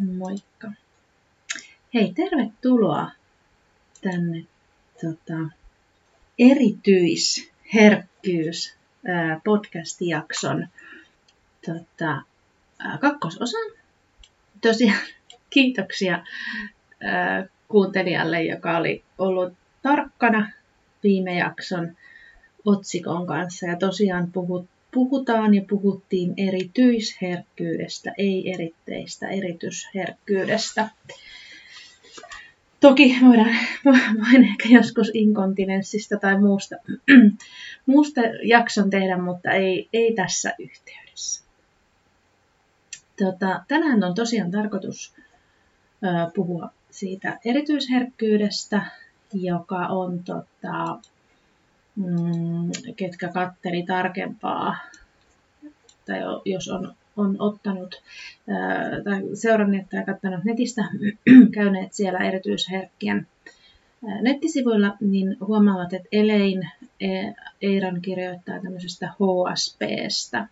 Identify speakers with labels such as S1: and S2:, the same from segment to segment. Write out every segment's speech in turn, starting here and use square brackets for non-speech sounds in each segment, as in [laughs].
S1: Moikka. Hei, tervetuloa tänne tota, erityisherkkyys podcast-jakson tota, kakkososan. Tosiaan [laughs] kiitoksia ää, kuuntelijalle, joka oli ollut tarkkana viime jakson otsikon kanssa. Ja tosiaan puhut, puhutaan ja puhuttiin erityisherkkyydestä, ei eritteistä erityisherkkyydestä. Toki voidaan, [laughs] voin ehkä joskus inkontinenssista tai muusta, [clears throat] muusta jakson tehdä, mutta ei, ei tässä yhteydessä. Tota, tänään on tosiaan tarkoitus ö, puhua siitä erityisherkkyydestä, joka on, tota, mm, ketkä katteli tarkempaa, tai jos on, on ottanut tai seuranneet tai katsonut netistä, [clears throat] käyneet siellä erityisherkkien nettisivuilla, niin huomaavat, että Elein e, Eiran kirjoittaa tämmöisestä HSPstä.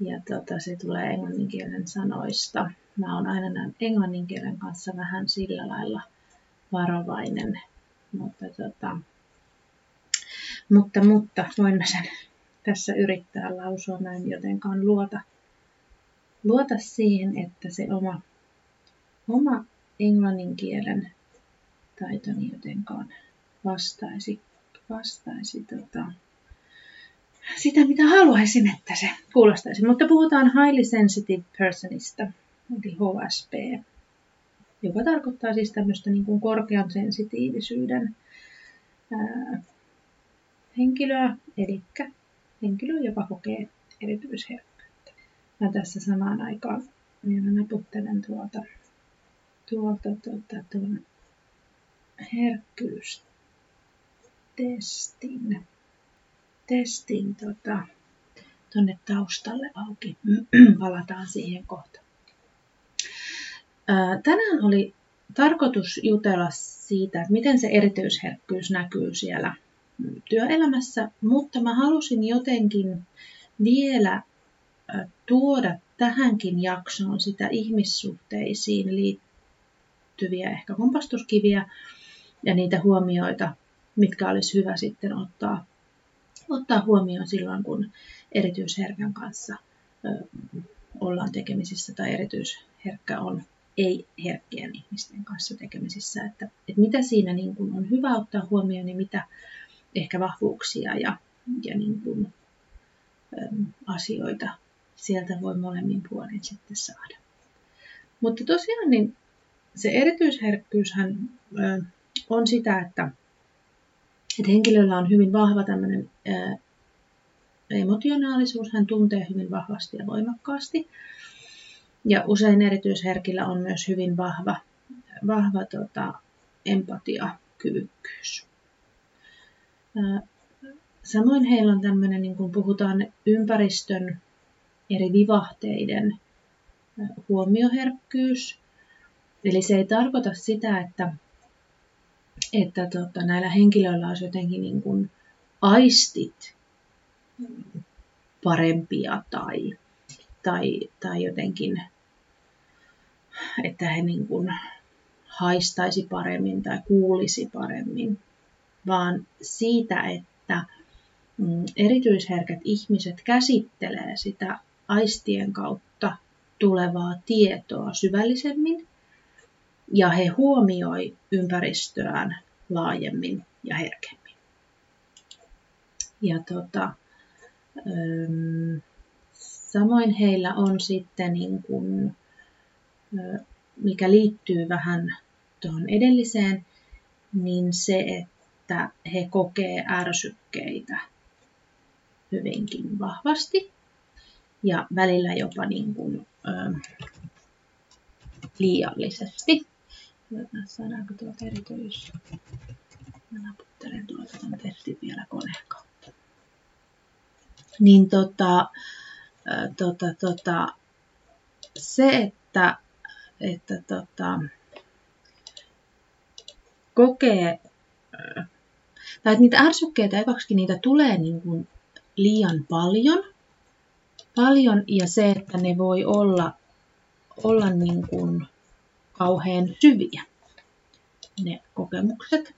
S1: Ja tota, se tulee englanninkielen sanoista. Mä oon aina näin englanninkielen kanssa vähän sillä lailla varovainen. Mutta, tota, mutta, mutta voin mä sen tässä yrittää lausua näin, jotenkaan luota, luota siihen, että se oma, oma englanninkielen taitoni jotenkaan vastaisi, vastaisi tota, sitä, mitä haluaisin, että se kuulostaisi. Mutta puhutaan highly sensitive personista, eli HSP, joka tarkoittaa siis tämmöistä niin kuin korkean sensitiivisyyden ää, henkilöä, eli henkilö, joka kokee erityisherkkyyttä. Mä tässä samaan aikaan vielä naputtelen tuolta, tuolta tuota, tuon herkkyystestin testin tota, tonne taustalle auki. [clears throat] Palataan siihen kohta. Tänään oli tarkoitus jutella siitä, että miten se erityisherkkyys näkyy siellä työelämässä, mutta mä halusin jotenkin vielä tuoda tähänkin jaksoon sitä ihmissuhteisiin liittyviä ehkä kompastuskiviä ja niitä huomioita, mitkä olisi hyvä sitten ottaa, ottaa huomioon silloin, kun erityisherkän kanssa ö, ollaan tekemisissä tai erityisherkkä on ei-herkkien ihmisten kanssa tekemisissä. Että, että mitä siinä niin kuin on hyvä ottaa huomioon, niin mitä ehkä vahvuuksia ja, ja niin kuin, äm, asioita sieltä voi molemmin puolin sitten saada. Mutta tosiaan niin se erityisherkkyyshän ö, on sitä, että, että henkilöllä on hyvin vahva tämmöinen emotionaalisuus, hän tuntee hyvin vahvasti ja voimakkaasti. Ja usein erityisherkillä on myös hyvin vahva, vahva tota, empatiakyvykkyys. Samoin heillä on tämmöinen, niin kun puhutaan ympäristön eri vivahteiden huomioherkkyys. Eli se ei tarkoita sitä, että, että tota, näillä henkilöillä olisi jotenkin niin kuin aistit parempia tai, tai, tai jotenkin, että he niin kuin haistaisi paremmin tai kuulisi paremmin vaan siitä, että mm, erityisherkät ihmiset käsittelee sitä aistien kautta tulevaa tietoa syvällisemmin ja he huomioi ympäristöään laajemmin ja herkemmin. Ja tota, samoin heillä on sitten, niin kuin, mikä liittyy vähän tuohon edelliseen, niin se, että että he kokee ärsykkeitä hyvinkin vahvasti ja välillä jopa niin kuin, ö, liiallisesti. Saadaanko tuolta erityis... Mä naputtelen tuolta tämän testin vielä koneen kautta. Niin tota, tota, tota, se, että, että tota, kokee tai että niitä ärsykkeitä ekaksikin niitä tulee niin kuin liian paljon, paljon ja se, että ne voi olla, olla niin kuin kauhean syviä ne kokemukset.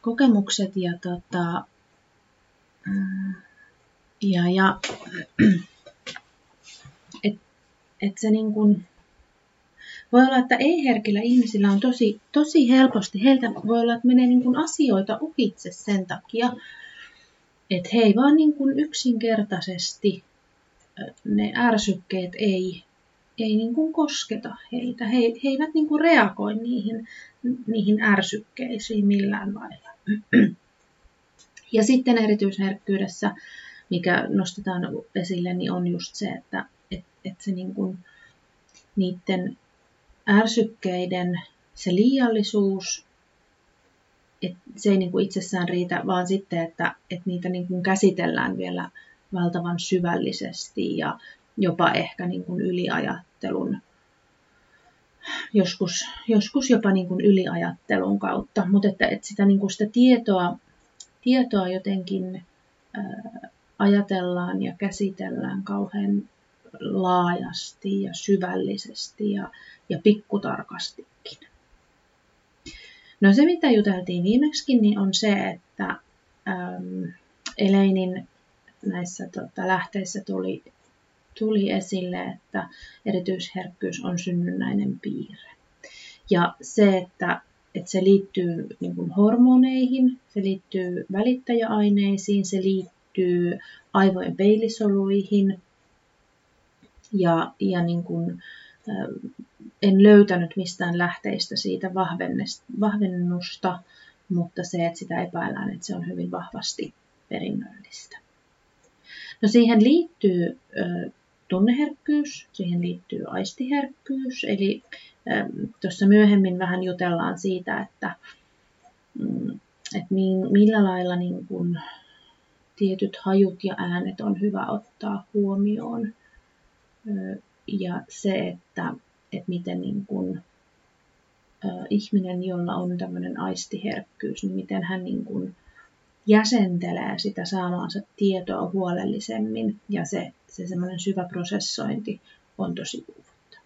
S1: Kokemukset ja tota, ja, ja [clears throat] et, et se niin kuin, voi olla, että ei-herkillä ihmisillä on tosi, tosi helposti, heiltä voi olla, että menee niin kuin asioita ohitse sen takia, että he ei vaan niin kuin yksinkertaisesti ne ärsykkeet ei, ei niin kuin kosketa heitä. He, he eivät niin kuin reagoi niihin, niihin ärsykkeisiin millään lailla. [clears throat] Ja sitten erityisherkkyydessä, mikä nostetaan esille, niin on just se, että et, et se niin kuin, niiden ärsykkeiden se liiallisuus, että se ei niin kuin itsessään riitä, vaan sitten, että, että niitä niin kuin käsitellään vielä valtavan syvällisesti ja jopa ehkä niin kuin yliajattelun, joskus, joskus jopa niin kuin yliajattelun kautta, mutta että, että sitä, niin kuin sitä tietoa, tietoa jotenkin ää, ajatellaan ja käsitellään kauhean laajasti ja syvällisesti ja, ja pikkutarkastikin. No se, mitä juteltiin viimeksi, niin on se, että äm, Eleinin näissä tota, lähteissä tuli, tuli esille, että erityisherkkyys on synnynnäinen piirre. Ja se, että, että se liittyy niin kuin hormoneihin, se liittyy välittäjäaineisiin, se liittyy aivojen peilisoluihin ja, ja niin kuin, en löytänyt mistään lähteistä siitä vahvennusta, mutta se, että sitä epäillään, että se on hyvin vahvasti perinnöllistä. No siihen liittyy tunneherkkyys, siihen liittyy aistiherkkyys, eli tuossa myöhemmin vähän jutellaan siitä, että, mm, että millä lailla niin kun tietyt hajut ja äänet on hyvä ottaa huomioon. Ja se, että, että miten niin kun, ihminen, jolla on tämmöinen aistiherkkyys, niin miten hän niin kun jäsentelee sitä saamaansa tietoa huolellisemmin ja se, se semmoinen syvä prosessointi on tosi uuvuttava.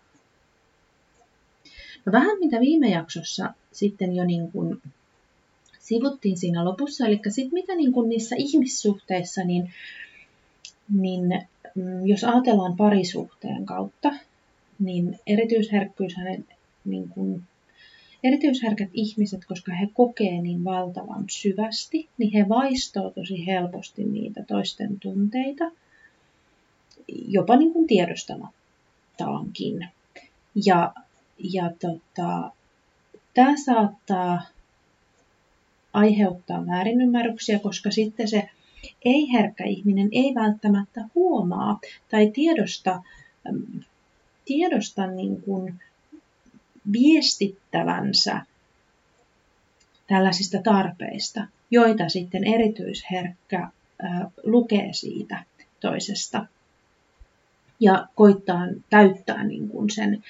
S1: No vähän mitä viime jaksossa sitten jo niin kuin sivuttiin siinä lopussa, eli sitten mitä niin kuin niissä ihmissuhteissa, niin, niin jos ajatellaan parisuhteen kautta, niin erityisherkkyys hänen niin kuin Erityisherkät ihmiset, koska he kokee niin valtavan syvästi, niin he vaistoo tosi helposti niitä toisten tunteita, jopa niin kuin tiedostamattaankin. Ja, ja tota, tämä saattaa aiheuttaa väärinymmärryksiä, koska sitten se ei-herkkä ihminen ei välttämättä huomaa tai tiedosta, tiedosta niin kuin viestittävänsä tällaisista tarpeista, joita sitten erityisherkkä lukee siitä toisesta ja koittaa täyttää niin kuin sen,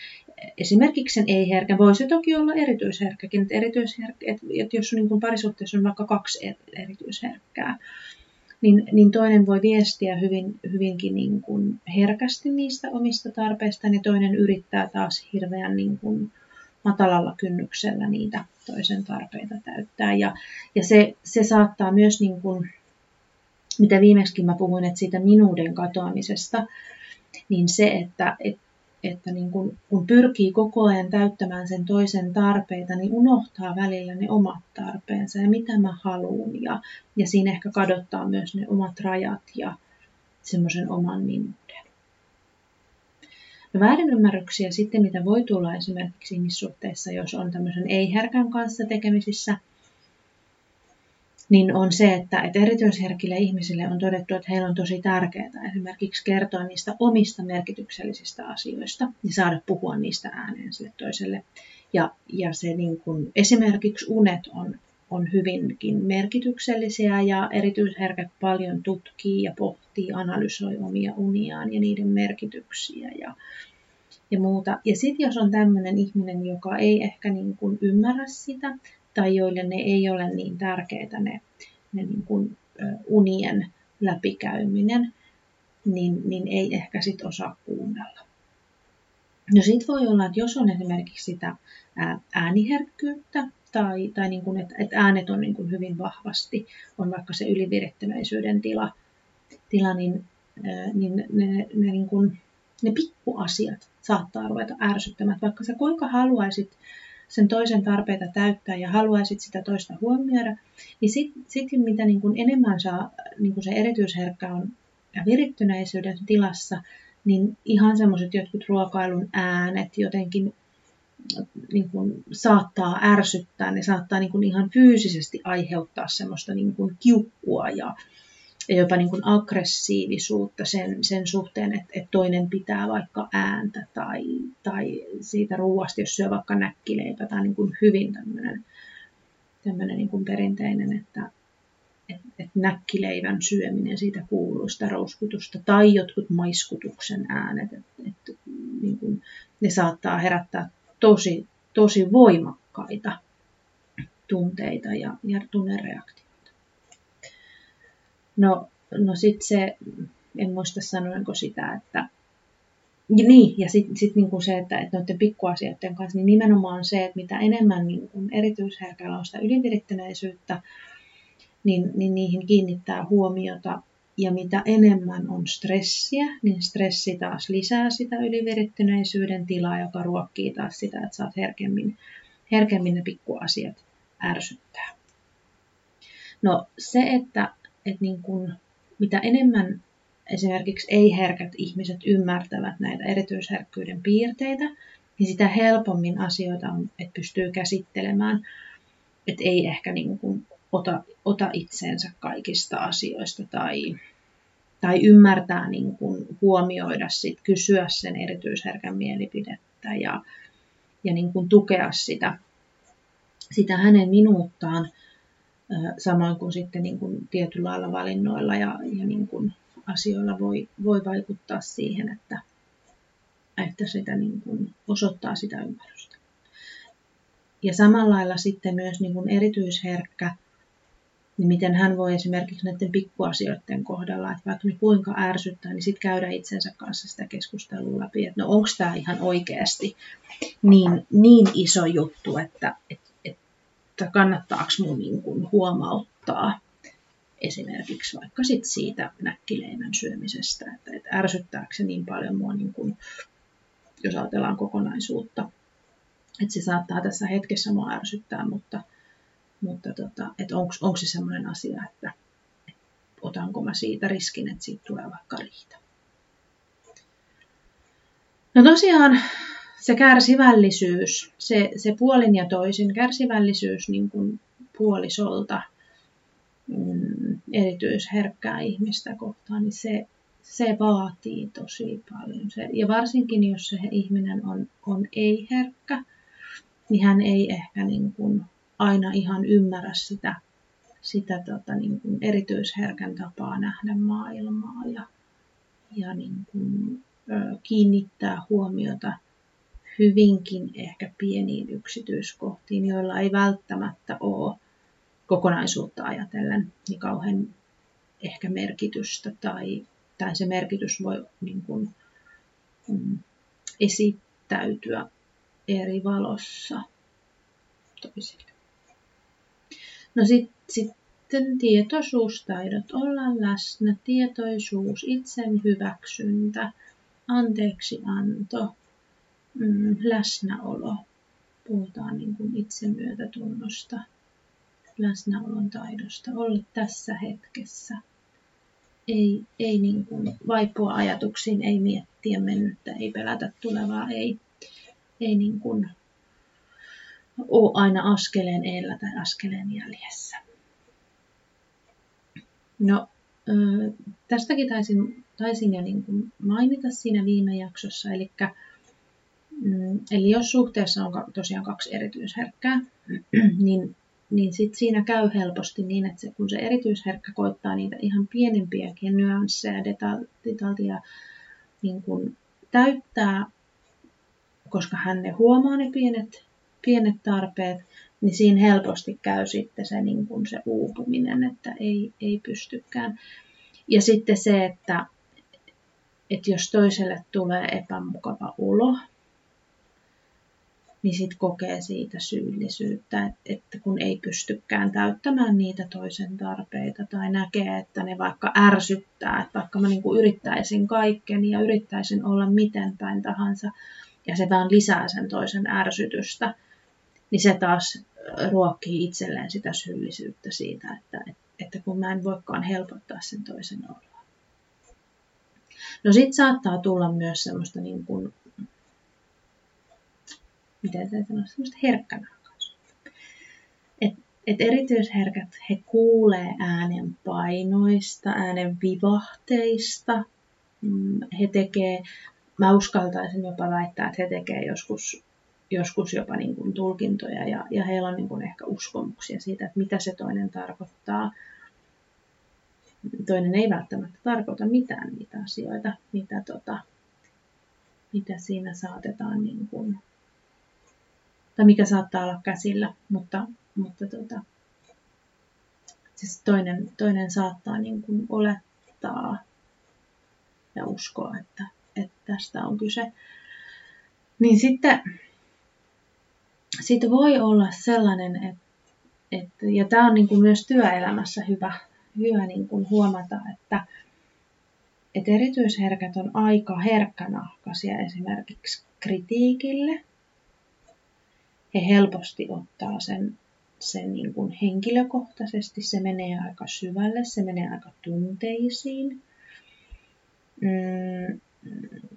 S1: esimerkiksi sen ei-herkän. Voisi toki olla erityisherkkäkin, että, erityisherkkä, että jos niin parisuhteessa on vaikka kaksi erityisherkkää, niin, niin toinen voi viestiä hyvin, hyvinkin niin kuin herkästi niistä omista tarpeistaan ja toinen yrittää taas hirveän niin kuin matalalla kynnyksellä niitä toisen tarpeita täyttää. Ja, ja se, se saattaa myös, niin kuin, mitä viimeksi mä puhuin, että siitä minuuden katoamisesta, niin se, että, et, että niin kun, kun pyrkii koko ajan täyttämään sen toisen tarpeita, niin unohtaa välillä ne omat tarpeensa ja mitä mä haluan. Ja, ja siinä ehkä kadottaa myös ne omat rajat ja semmoisen oman minuuden. No väärinymmärryksiä sitten, mitä voi tulla esimerkiksi ihmissuhteissa, jos on tämmöisen ei-herkän kanssa tekemisissä, niin on se, että, että erityisherkille ihmisille on todettu, että heillä on tosi tärkeää esimerkiksi kertoa niistä omista merkityksellisistä asioista ja saada puhua niistä ääneen sille toiselle. Ja, ja se niin kuin, esimerkiksi unet on, on hyvinkin merkityksellisiä ja erityisherkät paljon tutkii ja pohtii, analysoi omia uniaan ja niiden merkityksiä ja, ja muuta. Ja sitten jos on tämmöinen ihminen, joka ei ehkä niin kuin ymmärrä sitä tai joille ne ei ole niin tärkeitä ne, ne niin kuin unien läpikäyminen, niin, niin ei ehkä sit osaa kuunnella. No sit voi olla, että jos on esimerkiksi sitä ääniherkkyyttä tai, tai niin kuin, että, että äänet on niin kuin hyvin vahvasti, on vaikka se ylivirittyneisyyden tila, tila niin, niin ne, ne, ne, niin kuin, ne pikkuasiat saattaa ruveta ärsyttämään. Vaikka sä kuinka haluaisit sen toisen tarpeita täyttää ja haluaisit sitä toista huomioida, niin sitten sit, mitä niin kuin enemmän saa, niin kuin se erityisherkkä on virittyneisyyden tilassa, niin ihan semmoiset jotkut ruokailun äänet jotenkin niin kuin saattaa ärsyttää, ne saattaa niin kuin ihan fyysisesti aiheuttaa semmoista niin kuin kiukkua ja, ja jopa niin kuin aggressiivisuutta sen, sen suhteen, että, että toinen pitää vaikka ääntä tai, tai siitä ruuasta, jos syö vaikka näkkileipä tai niin kuin hyvin tämmöinen, tämmöinen niin kuin perinteinen, että, että, että näkkileivän syöminen siitä kuuluu sitä rouskutusta tai jotkut maiskutuksen äänet, että, että niin kuin, ne saattaa herättää tosi, tosi voimakkaita tunteita ja, ja tunnereaktioita. No, no sitten se, en muista sanoinko sitä, että niin, ja sitten sit niinku se, että, että noiden pikkuasioiden kanssa, niin nimenomaan se, että mitä enemmän niin erityisherkällä on sitä ylivirittyneisyyttä, niin, niin niihin kiinnittää huomiota. Ja mitä enemmän on stressiä, niin stressi taas lisää sitä ylivirittyneisyyden tilaa, joka ruokkii taas sitä, että saat herkemmin, herkemmin ne pikkuasiat ärsyttää. No se, että, että niin kun, mitä enemmän esimerkiksi ei-herkät ihmiset ymmärtävät näitä erityisherkkyyden piirteitä, niin sitä helpommin asioita on, että pystyy käsittelemään. Että ei ehkä niin kuin ota, ota itseensä kaikista asioista tai, tai ymmärtää niin kuin huomioida sit, kysyä sen erityisherkän mielipidettä ja, ja niin kuin tukea sitä, sitä hänen minuuttaan, samoin kuin sitten niin kuin tietyllä lailla valinnoilla ja, ja niin kuin asioilla voi, voi vaikuttaa siihen, että, että sitä niin kuin osoittaa sitä ymmärrystä. Ja samalla lailla sitten myös niin kuin erityisherkkä niin miten hän voi esimerkiksi näiden pikkuasioiden kohdalla, että vaikka ne kuinka ärsyttää, niin sitten käydä itsensä kanssa sitä keskustelua läpi, että no onko tämä ihan oikeasti niin, niin iso juttu, että, että, että kannattaako mun niin huomauttaa esimerkiksi vaikka sit siitä näkkileivän syömisestä, että, että ärsyttääkö se niin paljon mua, niin kuin, jos ajatellaan kokonaisuutta, että se saattaa tässä hetkessä mua ärsyttää, mutta mutta tota, onko se sellainen asia, että otanko mä siitä riskin, että siitä tulee vaikka riita. No tosiaan se kärsivällisyys, se, se puolin ja toisin kärsivällisyys niin kuin puolisolta mm, erityisherkkää ihmistä kohtaan, niin se, se vaatii tosi paljon. Se, ja varsinkin jos se ihminen on, on ei-herkkä, niin hän ei ehkä niin kuin aina ihan ymmärrä sitä, sitä tota, niin kuin erityisherkän tapaa nähdä maailmaa ja, ja niin kuin, ö, kiinnittää huomiota hyvinkin ehkä pieniin yksityiskohtiin, joilla ei välttämättä ole kokonaisuutta ajatellen niin kauhean ehkä merkitystä tai, tai se merkitys voi niin kuin, mm, esittäytyä eri valossa toisille. No sit, sitten tietoisuustaidot, olla läsnä, tietoisuus, itsen hyväksyntä, anteeksianto, mm, läsnäolo. Puhutaan niin kuin itsemyötätunnosta, läsnäolon taidosta, olla tässä hetkessä. Ei, ei niin kuin vaipua ajatuksiin, ei miettiä mennyttä, ei pelätä tulevaa, ei, ei niin kuin ole aina askeleen eellä tai askeleen jäljessä. No, tästäkin taisin, taisin jo niin kuin mainita siinä viime jaksossa, eli, eli jos suhteessa on tosiaan kaksi erityisherkkää, [clears throat] niin, niin sit siinä käy helposti niin, että se, kun se erityisherkkä koittaa niitä ihan pienempiäkin nyansseja, detaltia niin kuin täyttää, koska hän ne huomaa ne pienet pienet tarpeet, niin siinä helposti käy sitten se, niin kuin se uupuminen, että ei, ei pystykään. Ja sitten se, että, että jos toiselle tulee epämukava ulo, niin sitten kokee siitä syyllisyyttä, että kun ei pystykään täyttämään niitä toisen tarpeita tai näkee, että ne vaikka ärsyttää, että vaikka mä niin yrittäisin kaikkeni ja yrittäisin olla miten päin tahansa ja se vaan lisää sen toisen ärsytystä, niin se taas ruokkii itselleen sitä syyllisyyttä siitä, että, että kun mä en voikaan helpottaa sen toisen oloa. No sit saattaa tulla myös semmoista niin kuin miten se sanoa, semmoista herkkänahkaisuutta. Et, et erityisherkät, he kuulee äänen painoista, äänen vivahteista. Mm, he tekee, mä uskaltaisin jopa väittää, että he tekee joskus, joskus jopa niin kuin tulkintoja ja, ja heillä on niin kuin ehkä uskomuksia siitä, että mitä se toinen tarkoittaa. Toinen ei välttämättä tarkoita mitään niitä asioita, mitä, tota, mitä siinä saatetaan niin kuin tai mikä saattaa olla käsillä, mutta, mutta tota, siis toinen, toinen saattaa niin kuin olettaa ja uskoa, että, että tästä on kyse. Niin sitten sit voi olla sellainen, että, että ja tämä on niin kuin myös työelämässä hyvä, hyvä niin kuin huomata, että, että erityisherkät on aika herkkänahkaisia esimerkiksi kritiikille he helposti ottaa sen, sen niin kuin henkilökohtaisesti. Se menee aika syvälle, se menee aika tunteisiin. Mm,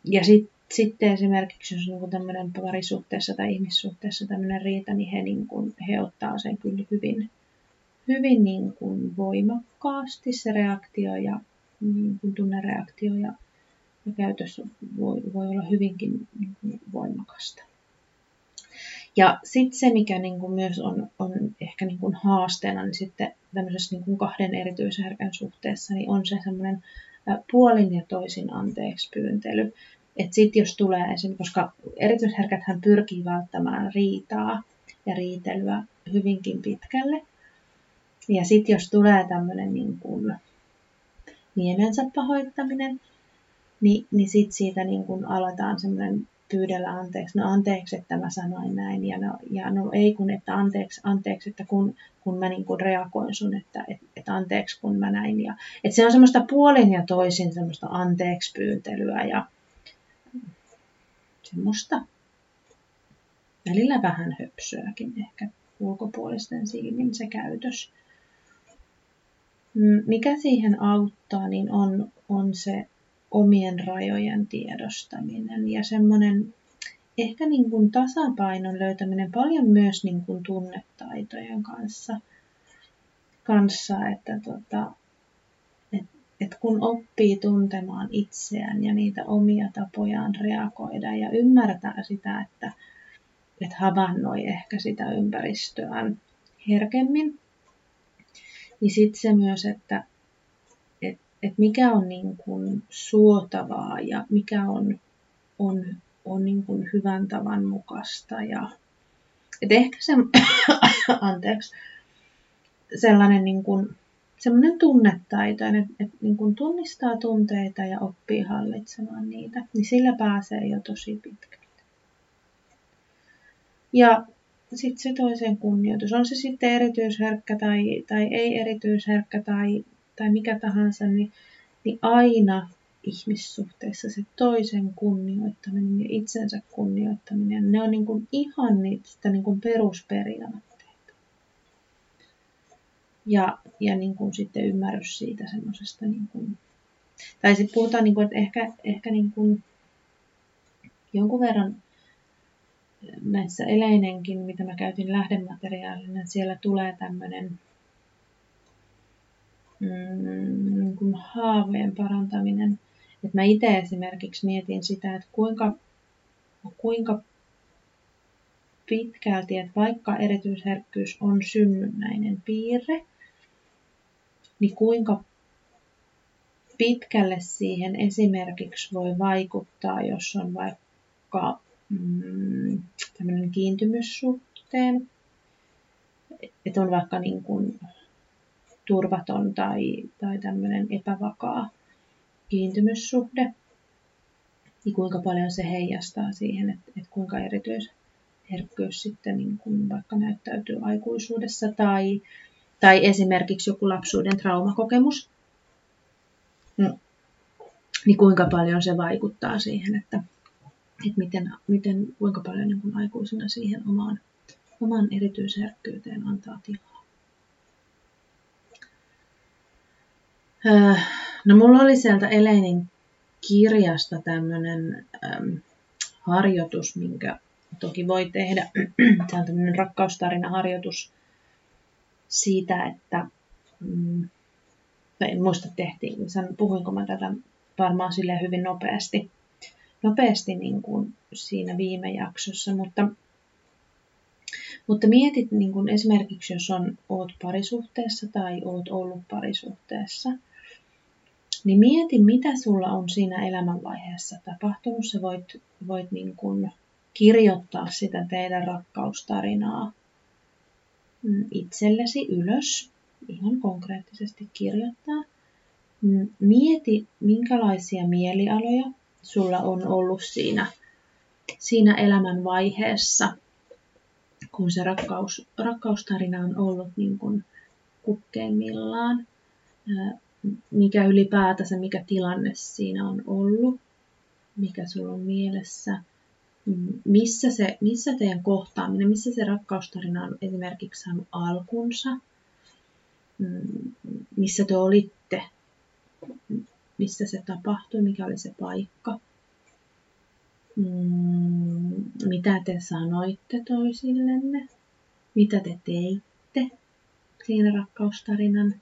S1: ja sit, sitten esimerkiksi jos on tämmöinen parisuhteessa tai ihmissuhteessa tämmöinen riita, niin he, niin kuin, he ottaa sen kyllä hyvin, hyvin niin kuin voimakkaasti se reaktio ja niin kuin tunnereaktio ja, ja käytös voi, voi olla hyvinkin niin kuin voimakasta. Ja sitten se, mikä niin kuin myös on, on ehkä niin kuin haasteena, niin sitten tämmöisessä niin kuin kahden erityisherkän suhteessa, niin on se semmoinen puolin ja toisin anteeksi pyyntely. Että sitten jos tulee esim. koska erityisherkät hän pyrkii välttämään riitaa ja riitelyä hyvinkin pitkälle. Ja sitten jos tulee tämmöinen niin kuin niemensä pahoittaminen, niin, niin sitten siitä niin kuin aletaan semmoinen pyydellä anteeksi, no anteeksi, että mä sanoin näin, ja no, ja no ei kun, että anteeksi, anteeksi, että kun, kun mä niin kuin reagoin sun, että, että, että anteeksi, kun mä näin. Ja, että se on semmoista puolin ja toisin semmoista anteeksi pyyntelyä ja semmoista välillä vähän höpsöäkin ehkä ulkopuolisten silmin se käytös. Mm, mikä siihen auttaa, niin on, on se omien rajojen tiedostaminen ja semmoinen ehkä niin kuin tasapainon löytäminen paljon myös niin kuin tunnetaitojen kanssa, kanssa että tota, et, et kun oppii tuntemaan itseään ja niitä omia tapojaan reagoida ja ymmärtää sitä, että et havainnoi ehkä sitä ympäristöään herkemmin, niin sitten se myös, että että mikä on niin kuin suotavaa ja mikä on, on, on niin kuin hyvän tavan mukaista. Ja, et ehkä se, [coughs] anteeksi, sellainen niin kuin, sellainen tunnetaito, että, että niin kuin tunnistaa tunteita ja oppii hallitsemaan niitä, niin sillä pääsee jo tosi pitkälle. Ja sitten se toisen kunnioitus, on se sitten erityisherkkä tai, tai ei erityisherkkä tai, tai mikä tahansa, niin, niin aina ihmissuhteessa se toisen kunnioittaminen ja itsensä kunnioittaminen, ne on niin kuin ihan niitä niin kuin perusperiaatteita. Ja, ja niin kuin sitten ymmärrys siitä semmoisesta, niin kuin, tai sitten puhutaan, niin kuin, että ehkä, ehkä niin kuin jonkun verran näissä eleinenkin, mitä mä käytin lähdemateriaalina, siellä tulee tämmöinen mm, niin kuin haavojen parantaminen. Et mä itse esimerkiksi mietin sitä, että kuinka, kuinka pitkälti, että vaikka erityisherkkyys on synnynnäinen piirre, niin kuinka pitkälle siihen esimerkiksi voi vaikuttaa, jos on vaikka mm, tämmöinen kiintymyssuhteen, että on vaikka niin kuin turvaton tai, tai tämmöinen epävakaa kiintymyssuhde, niin kuinka paljon se heijastaa siihen, että, että kuinka erityis, herkkyys sitten niin kuin vaikka näyttäytyy aikuisuudessa tai, tai esimerkiksi joku lapsuuden traumakokemus, mm. niin kuinka paljon se vaikuttaa siihen, että, että miten, miten, kuinka paljon niin kuin aikuisena siihen omaan, omaan erityisherkkyyteen antaa tilaa. Öö, no mulla oli sieltä Elenin kirjasta tämmöinen ähm, harjoitus, minkä toki voi tehdä. [clears throat] Tämä on tämmöinen rakkaustarina-harjoitus siitä, että mm, en muista tehtiin, puhuinko mä tätä varmaan sille hyvin nopeasti, nopeasti niin kuin siinä viime jaksossa, mutta, mutta mietit niin kuin esimerkiksi, jos on, oot parisuhteessa tai oot ollut parisuhteessa – niin mieti, mitä sulla on siinä elämänvaiheessa tapahtunut. Sä voit, voit niin kuin kirjoittaa sitä teidän rakkaustarinaa mm, itsellesi ylös, ihan konkreettisesti kirjoittaa. Mm, mieti, minkälaisia mielialoja sulla on ollut siinä, siinä elämän vaiheessa, kun se rakkaus, rakkaustarina on ollut niin kuin kukkeimmillaan mikä ylipäätänsä, mikä tilanne siinä on ollut, mikä sulla on mielessä, missä, se, missä teidän kohtaaminen, missä se rakkaustarina on esimerkiksi saanut alkunsa, missä te olitte, missä se tapahtui, mikä oli se paikka, mitä te sanoitte toisillenne, mitä te teitte siinä rakkaustarinan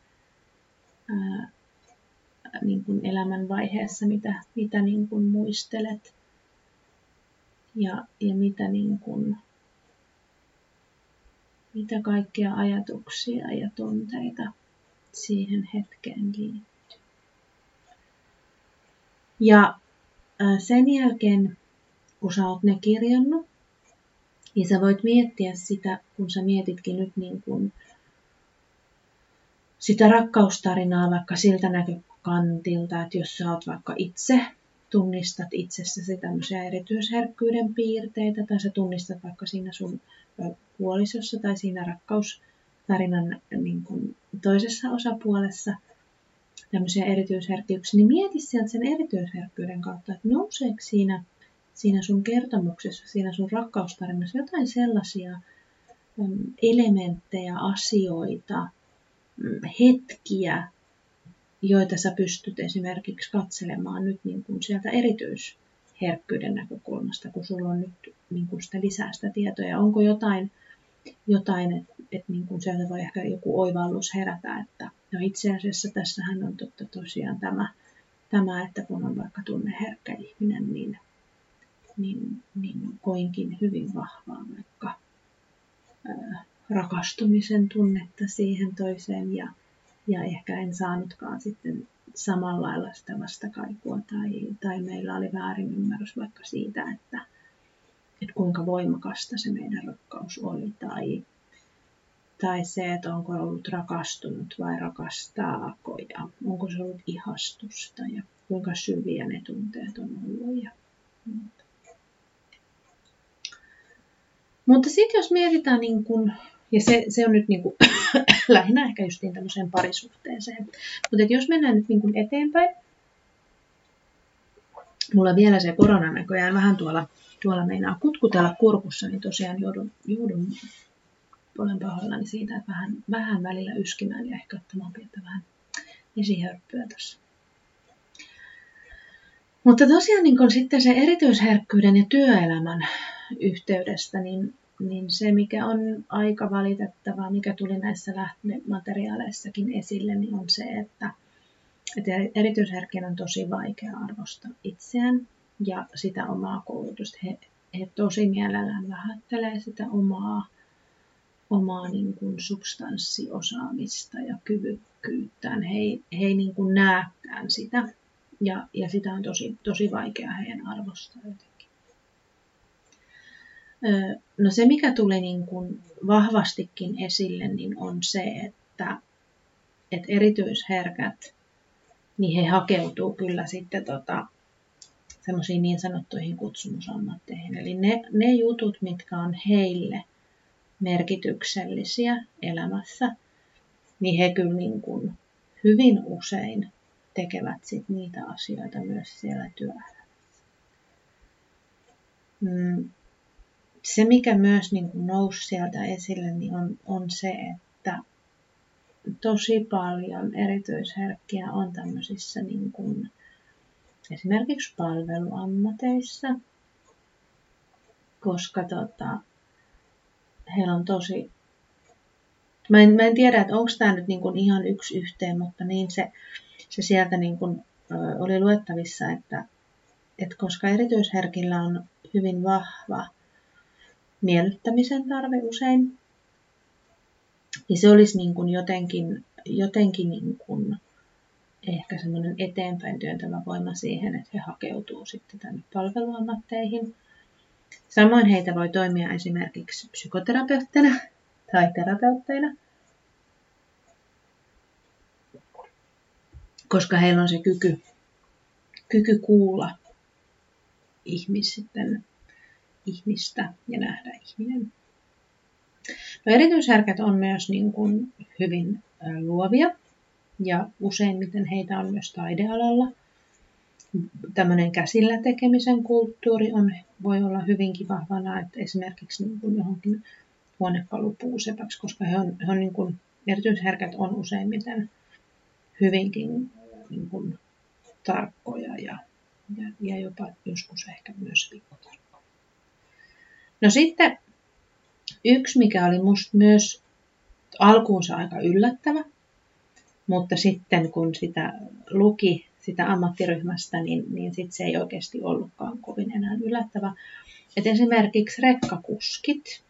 S1: niin kuin elämänvaiheessa, mitä, mitä niin kuin muistelet ja, ja mitä, niin kuin, mitä kaikkia ajatuksia ja tunteita siihen hetkeen liittyy. Ja sen jälkeen, kun sä oot ne kirjannut, niin sä voit miettiä sitä, kun sä mietitkin nyt niin kuin sitä rakkaustarinaa vaikka siltä näkökantilta, että jos sä oot vaikka itse tunnistat itsessäsi tämmöisiä erityisherkkyyden piirteitä, tai sä tunnistat vaikka siinä sun puolisossa tai siinä rakkaustarinan niin kuin toisessa osapuolessa tämmöisiä erityisherkkyyksiä, niin mieti sieltä sen erityisherkkyyden kautta, että nouseeko siinä, siinä sun kertomuksessa, siinä sun rakkaustarinassa jotain sellaisia elementtejä, asioita, hetkiä, joita sä pystyt esimerkiksi katselemaan nyt niin kuin sieltä erityisherkkyyden näkökulmasta, kun sulla on nyt niin kuin sitä lisää sitä tietoa. Onko jotain, jotain että et niin kuin sieltä voi ehkä joku oivallus herätä, että no itse asiassa tässähän on totta tosiaan tämä, tämä että kun on vaikka tunneherkkä ihminen, niin, niin, niin koinkin hyvin vahvaa vaikka ää, rakastumisen tunnetta siihen toiseen ja, ja ehkä en saanutkaan sitten samalla lailla sitä vastakaikua tai, tai meillä oli väärin ymmärrys vaikka siitä, että, että kuinka voimakasta se meidän rakkaus oli tai, tai se, että onko ollut rakastunut vai rakastaako ja onko se ollut ihastusta ja kuinka syviä ne tunteet on ollut ja. Mutta sitten jos mietitään niin kun ja se, se on nyt niin kuin, [coughs] lähinnä ehkä justiin tämmöiseen parisuhteeseen. Mutta jos mennään nyt niin kuin eteenpäin, mulla vielä se korona näköjään vähän tuolla, tuolla meinaa kutkutella kurkussa, niin tosiaan joudun, joudun olen pahoillani siitä, että vähän, vähän välillä yskimään ja ehkä ottamaan pientä vähän esihörppyä tuossa. Mutta tosiaan niin kun sitten se erityisherkkyyden ja työelämän yhteydestä, niin niin se, mikä on aika valitettavaa, mikä tuli näissä lähtemateriaaleissakin esille, niin on se, että, että erityisherkkien on tosi vaikea arvostaa itseään ja sitä omaa koulutusta. He, he tosi mielellään vähättelee sitä omaa, omaa niin kuin substanssiosaamista ja kyvykkyyttään. He, he ei niin kuin näekään sitä ja, ja sitä on tosi, tosi vaikea heidän arvostaa jotenkin. No se, mikä tuli niin kuin vahvastikin esille, niin on se, että, että erityisherkät, niin he hakeutuu kyllä sitten tota, semmoisiin niin sanottuihin kutsumusammatteihin. Eli ne, ne jutut, mitkä on heille merkityksellisiä elämässä, niin he kyllä niin kuin hyvin usein tekevät sit niitä asioita myös siellä työelämässä. Mm, se, mikä myös niin kuin nousi sieltä esille, niin on, on se, että tosi paljon erityisherkkiä on tämmöisissä niin kuin, esimerkiksi palveluammateissa, koska tota, heillä on tosi... Mä en, mä en tiedä, että onko tämä nyt niin kuin ihan yksi yhteen, mutta niin se, se sieltä niin kuin, ö, oli luettavissa, että, että koska erityisherkillä on hyvin vahva miellyttämisen tarve usein, niin se olisi niin kuin jotenkin, jotenkin niin kuin ehkä semmoinen eteenpäin työntävä voima siihen, että he hakeutuu sitten tänne palveluammatteihin. Samoin heitä voi toimia esimerkiksi psykoterapeuttina tai terapeutteina, koska heillä on se kyky, kyky kuulla ihmisten, ihmistä ja nähdä ihminen. No, erityisherkät on myös niin kuin hyvin luovia ja useimmiten heitä on myös taidealalla. Tämmöinen käsillä tekemisen kulttuuri on, voi olla hyvinkin vahvana, että esimerkiksi niin kuin johonkin huonekalupuusepäksi, koska he on, he on niin kuin, erityisherkät on useimmiten hyvinkin niin kuin, tarkkoja ja, ja, ja jopa joskus ehkä myös pikkutarkkoja. No sitten yksi, mikä oli musta myös alkuunsa aika yllättävä, mutta sitten kun sitä luki sitä ammattiryhmästä, niin, niin sit se ei oikeasti ollutkaan kovin enää yllättävä. Et esimerkiksi rekkakuskit,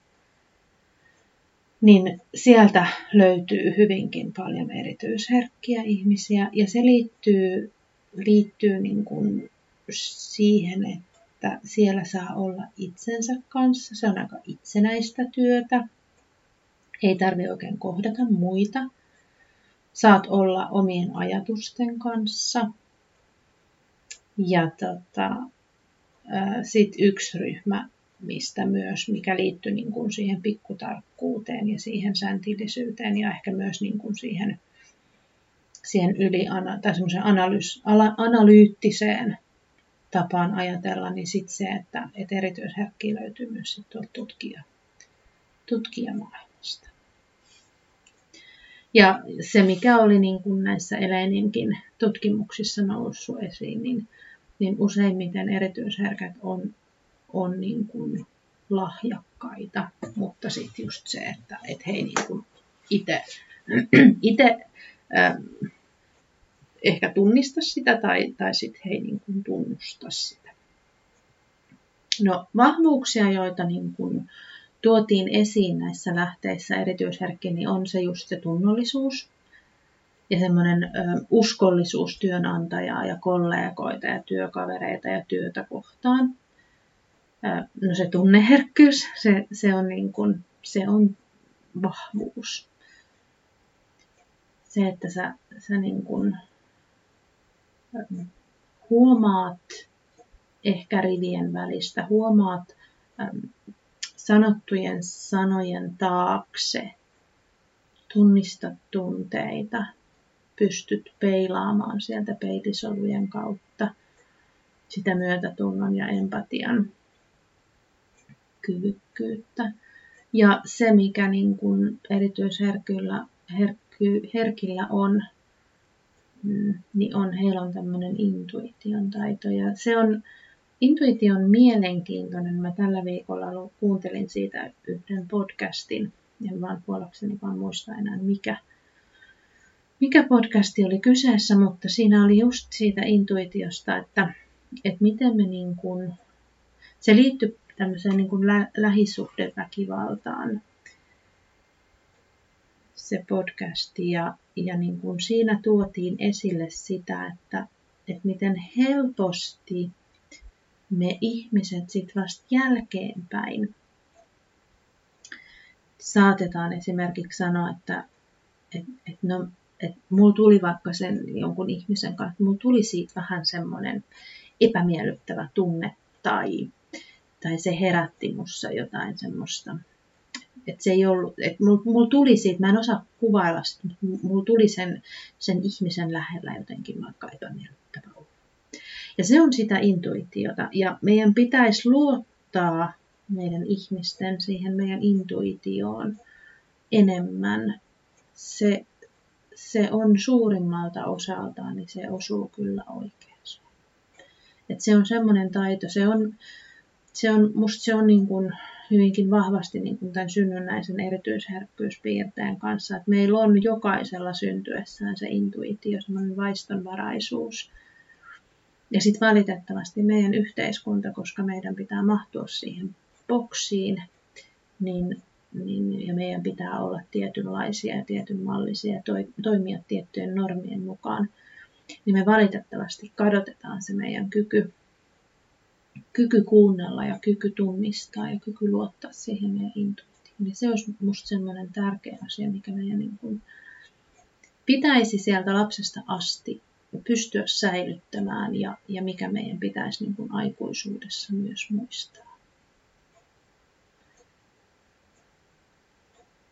S1: niin sieltä löytyy hyvinkin paljon erityisherkkiä ihmisiä ja se liittyy, liittyy niin kuin siihen, että siellä saa olla itsensä kanssa. Se on aika itsenäistä työtä. Ei tarvitse oikein kohdata muita saat olla omien ajatusten kanssa. Ja tota, sitten yksi ryhmä, mistä myös, mikä liittyy niin kuin siihen pikkutarkkuuteen ja siihen säntillisyyteen ja ehkä myös niin kuin siihen, siihen yli, tai analyys, analyyttiseen tapaan ajatella, niin sitten se, että, että erityisherkkiä löytyy myös sit tuolta tutkija, tutkijamaailmasta. Ja se, mikä oli niin kuin näissä Eleninkin tutkimuksissa noussut esiin, niin, niin useimmiten erityisherkät on, on niin kuin lahjakkaita, mutta sitten just se, että et he ei niin kuin itse, [clears throat] itse äh, ehkä tunnista sitä tai, tai sitten he ei niin kuin tunnusta sitä. No vahvuuksia, joita niin kuin, tuotiin esiin näissä lähteissä erityisherkki, niin on se just se tunnollisuus ja semmoinen uskollisuus työnantajaa ja kollegoita ja työkavereita ja työtä kohtaan. No se tunneherkkyys, se, se, on, niin kuin, se on vahvuus. Se, että sä, sä niin kuin, huomaat ehkä rivien välistä, huomaat sanottujen sanojen taakse. Tunnista tunteita. Pystyt peilaamaan sieltä peilisolujen kautta sitä myötätunnon ja empatian kyvykkyyttä. Ja se, mikä niin kuin erityisherkillä herkky, herkillä on, niin on, heillä on tämmöinen intuition taito. Ja se on Intuitio on mielenkiintoinen. Mä tällä viikolla kuuntelin siitä yhden podcastin. En vaan puolakseni vaan muista enää mikä, mikä podcasti oli kyseessä, mutta siinä oli just siitä intuitiosta, että, että miten me niin kuin, se liittyy tämmöiseen niin kuin lä- lähisuhdeväkivaltaan se podcasti ja, ja niin kuin siinä tuotiin esille sitä, että, että miten helposti me ihmiset sitten vasta jälkeenpäin saatetaan esimerkiksi sanoa, että et, et no, et mulla tuli vaikka sen jonkun ihmisen kanssa, mulla tuli siitä vähän semmoinen epämiellyttävä tunne tai, tai se herätti mussa jotain semmoista. Että se ei ollut, että mulla mul tuli siitä, mä en osaa kuvailla sitä, mutta mulla tuli sen, sen ihmisen lähellä jotenkin vaikka epämiellyttävä olo. Ja se on sitä intuitiota. Ja meidän pitäisi luottaa meidän ihmisten siihen meidän intuitioon enemmän. Se, se on suurimmalta osaltaan, niin se osuu kyllä oikeaan. Et se on semmoinen taito, se on, se on, musta se on niin kuin hyvinkin vahvasti niin kuin tämän synnynnäisen erityisherkkyyspiirteen kanssa, että meillä on jokaisella syntyessään se intuitio, semmoinen vaistonvaraisuus. Ja sitten valitettavasti meidän yhteiskunta, koska meidän pitää mahtua siihen boksiin, niin, niin, ja meidän pitää olla tietynlaisia ja tietynmallisia ja toi, toimia tiettyjen normien mukaan, niin me valitettavasti kadotetaan se meidän kyky, kyky kuunnella ja kyky tunnistaa ja kyky luottaa siihen meidän intuitioon. Niin se olisi minusta sellainen tärkeä asia, mikä meidän niin kuin pitäisi sieltä lapsesta asti pystyä säilyttämään ja, ja mikä meidän pitäisi niin kuin aikuisuudessa myös muistaa.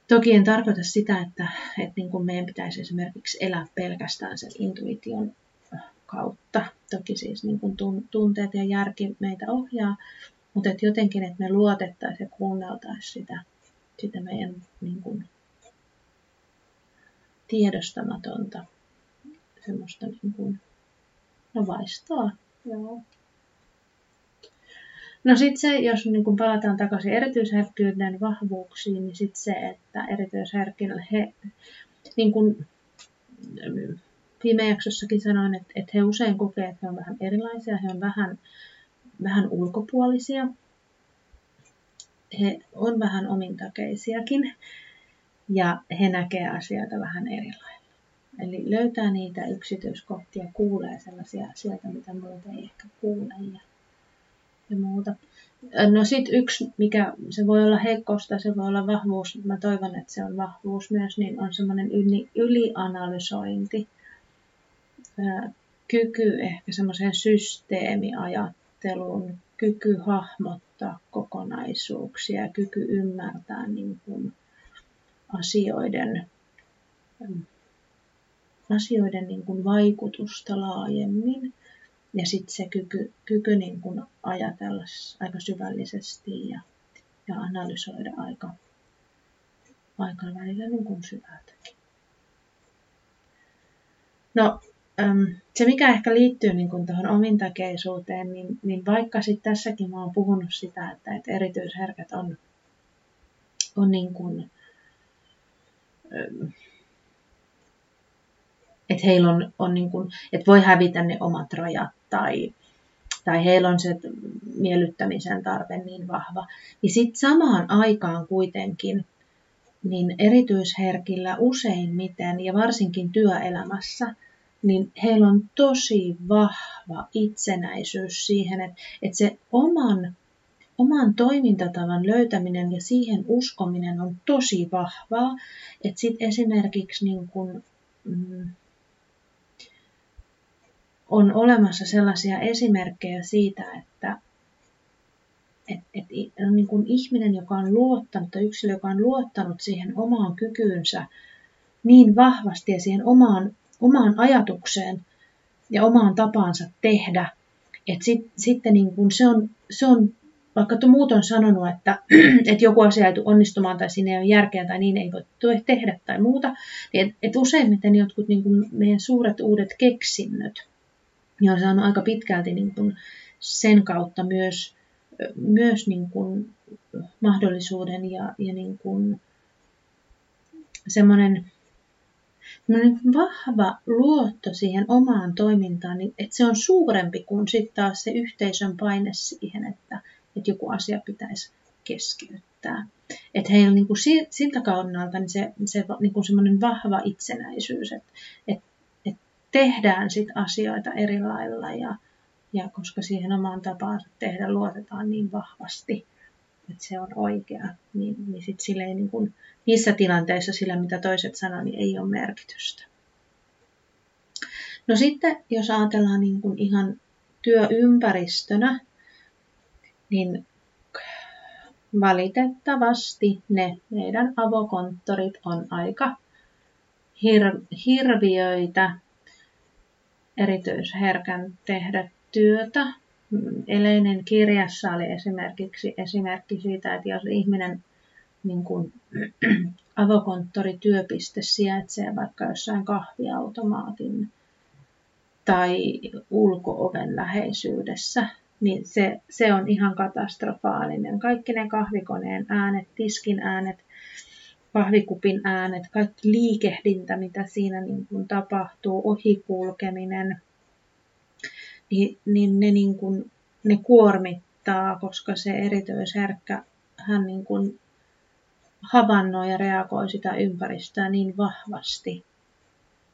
S1: Toki en tarkoita sitä, että, että niin kuin meidän pitäisi esimerkiksi elää pelkästään sen intuition kautta. Toki siis niin kuin tunteet ja järki meitä ohjaa, mutta että jotenkin, että me luotettaisiin ja kuunneltaisiin sitä, sitä meidän niin kuin tiedostamatonta semmoista niin kuin, no vaistoa. Joo. No sitten se, jos niin kun palataan takaisin erityisherkkyyden vahvuuksiin, niin sitten se, että erityisherkillä he, niin kuin viime jaksossakin sanoin, että, että he usein kokee, että he on vähän erilaisia, he on vähän, vähän ulkopuolisia, he on vähän omintakeisiakin ja he näkee asioita vähän eri lailla. Eli löytää niitä yksityiskohtia, kuulee sellaisia asioita, mitä muut ei ehkä kuule ja ja muuta. No sitten yksi, mikä se voi olla heikkous tai se voi olla vahvuus, mä toivon, että se on vahvuus myös, niin on semmoinen yli, ylianalysointi. Kyky ehkä semmoiseen systeemiajatteluun, kyky hahmottaa kokonaisuuksia, kyky ymmärtää niin kuin asioiden, asioiden niin kuin vaikutusta laajemmin ja sitten se kyky, kyky niin kun ajatella aika syvällisesti ja, ja analysoida aika, aika välillä niin kuin syvältäkin. No, se mikä ehkä liittyy niin kuin tuohon omintakeisuuteen, niin, niin vaikka sitten tässäkin mä oon puhunut sitä, että, että erityisherkät on, on niin kuin, että heillä on, on niin kuin, että voi hävitä ne omat rajat tai, tai heillä on se miellyttämisen tarve niin vahva, niin sitten samaan aikaan kuitenkin niin erityisherkillä useimmiten ja varsinkin työelämässä, niin heillä on tosi vahva itsenäisyys siihen, että, että se oman, oman toimintatavan löytäminen ja siihen uskominen on tosi vahvaa. Että sitten esimerkiksi niin kun, mm, on olemassa sellaisia esimerkkejä siitä, että et, et, niin kuin ihminen, joka on luottanut, tai yksilö, joka on luottanut siihen omaan kykyynsä niin vahvasti ja siihen omaan, omaan ajatukseen ja omaan tapaansa tehdä, että sit, sitten niin kuin se, on, se on, vaikka muut on sanonut, että, [clears throat] että joku asia ei tule onnistumaan tai siinä ei ole järkeä tai niin ei voi tehdä tai muuta, niin että et useimmiten jotkut niin kuin meidän suuret uudet keksinnöt, ja on saanut aika pitkälti niin kuin sen kautta myös, myös niin kuin mahdollisuuden ja, ja niin kuin semmoinen, semmoinen vahva luotto siihen omaan toimintaan, niin että se on suurempi kuin sitten taas se yhteisön paine siihen, että, että joku asia pitäisi keskeyttää. Että heillä niin kuin siltä kannalta niin se, se niin kuin semmoinen vahva itsenäisyys, että, että tehdään sit asioita eri lailla ja, ja koska siihen omaan tapaan tehdä luotetaan niin vahvasti, että se on oikea, niin, niin sit sille ei niin kuin, niissä tilanteissa sillä, mitä toiset sanoo, niin ei ole merkitystä. No sitten, jos ajatellaan niin kuin ihan työympäristönä, niin valitettavasti ne meidän avokonttorit on aika hir- hirviöitä erityisherkän tehdä työtä. Eleinen kirjassa oli esimerkiksi esimerkki siitä, että jos ihminen niin kuin, [clears throat] avokonttorityöpiste sijaitsee vaikka jossain kahviautomaatin tai ulkooven läheisyydessä, niin se, se on ihan katastrofaalinen. Kaikki ne kahvikoneen äänet, tiskin äänet, kahvikupin äänet, kaikki liikehdintä, mitä siinä niin kuin tapahtuu, ohikulkeminen, niin, ne, niin kuin, ne kuormittaa, koska se erityisherkkä, hän niin kuin havainnoi ja reagoi sitä ympäristöä niin vahvasti,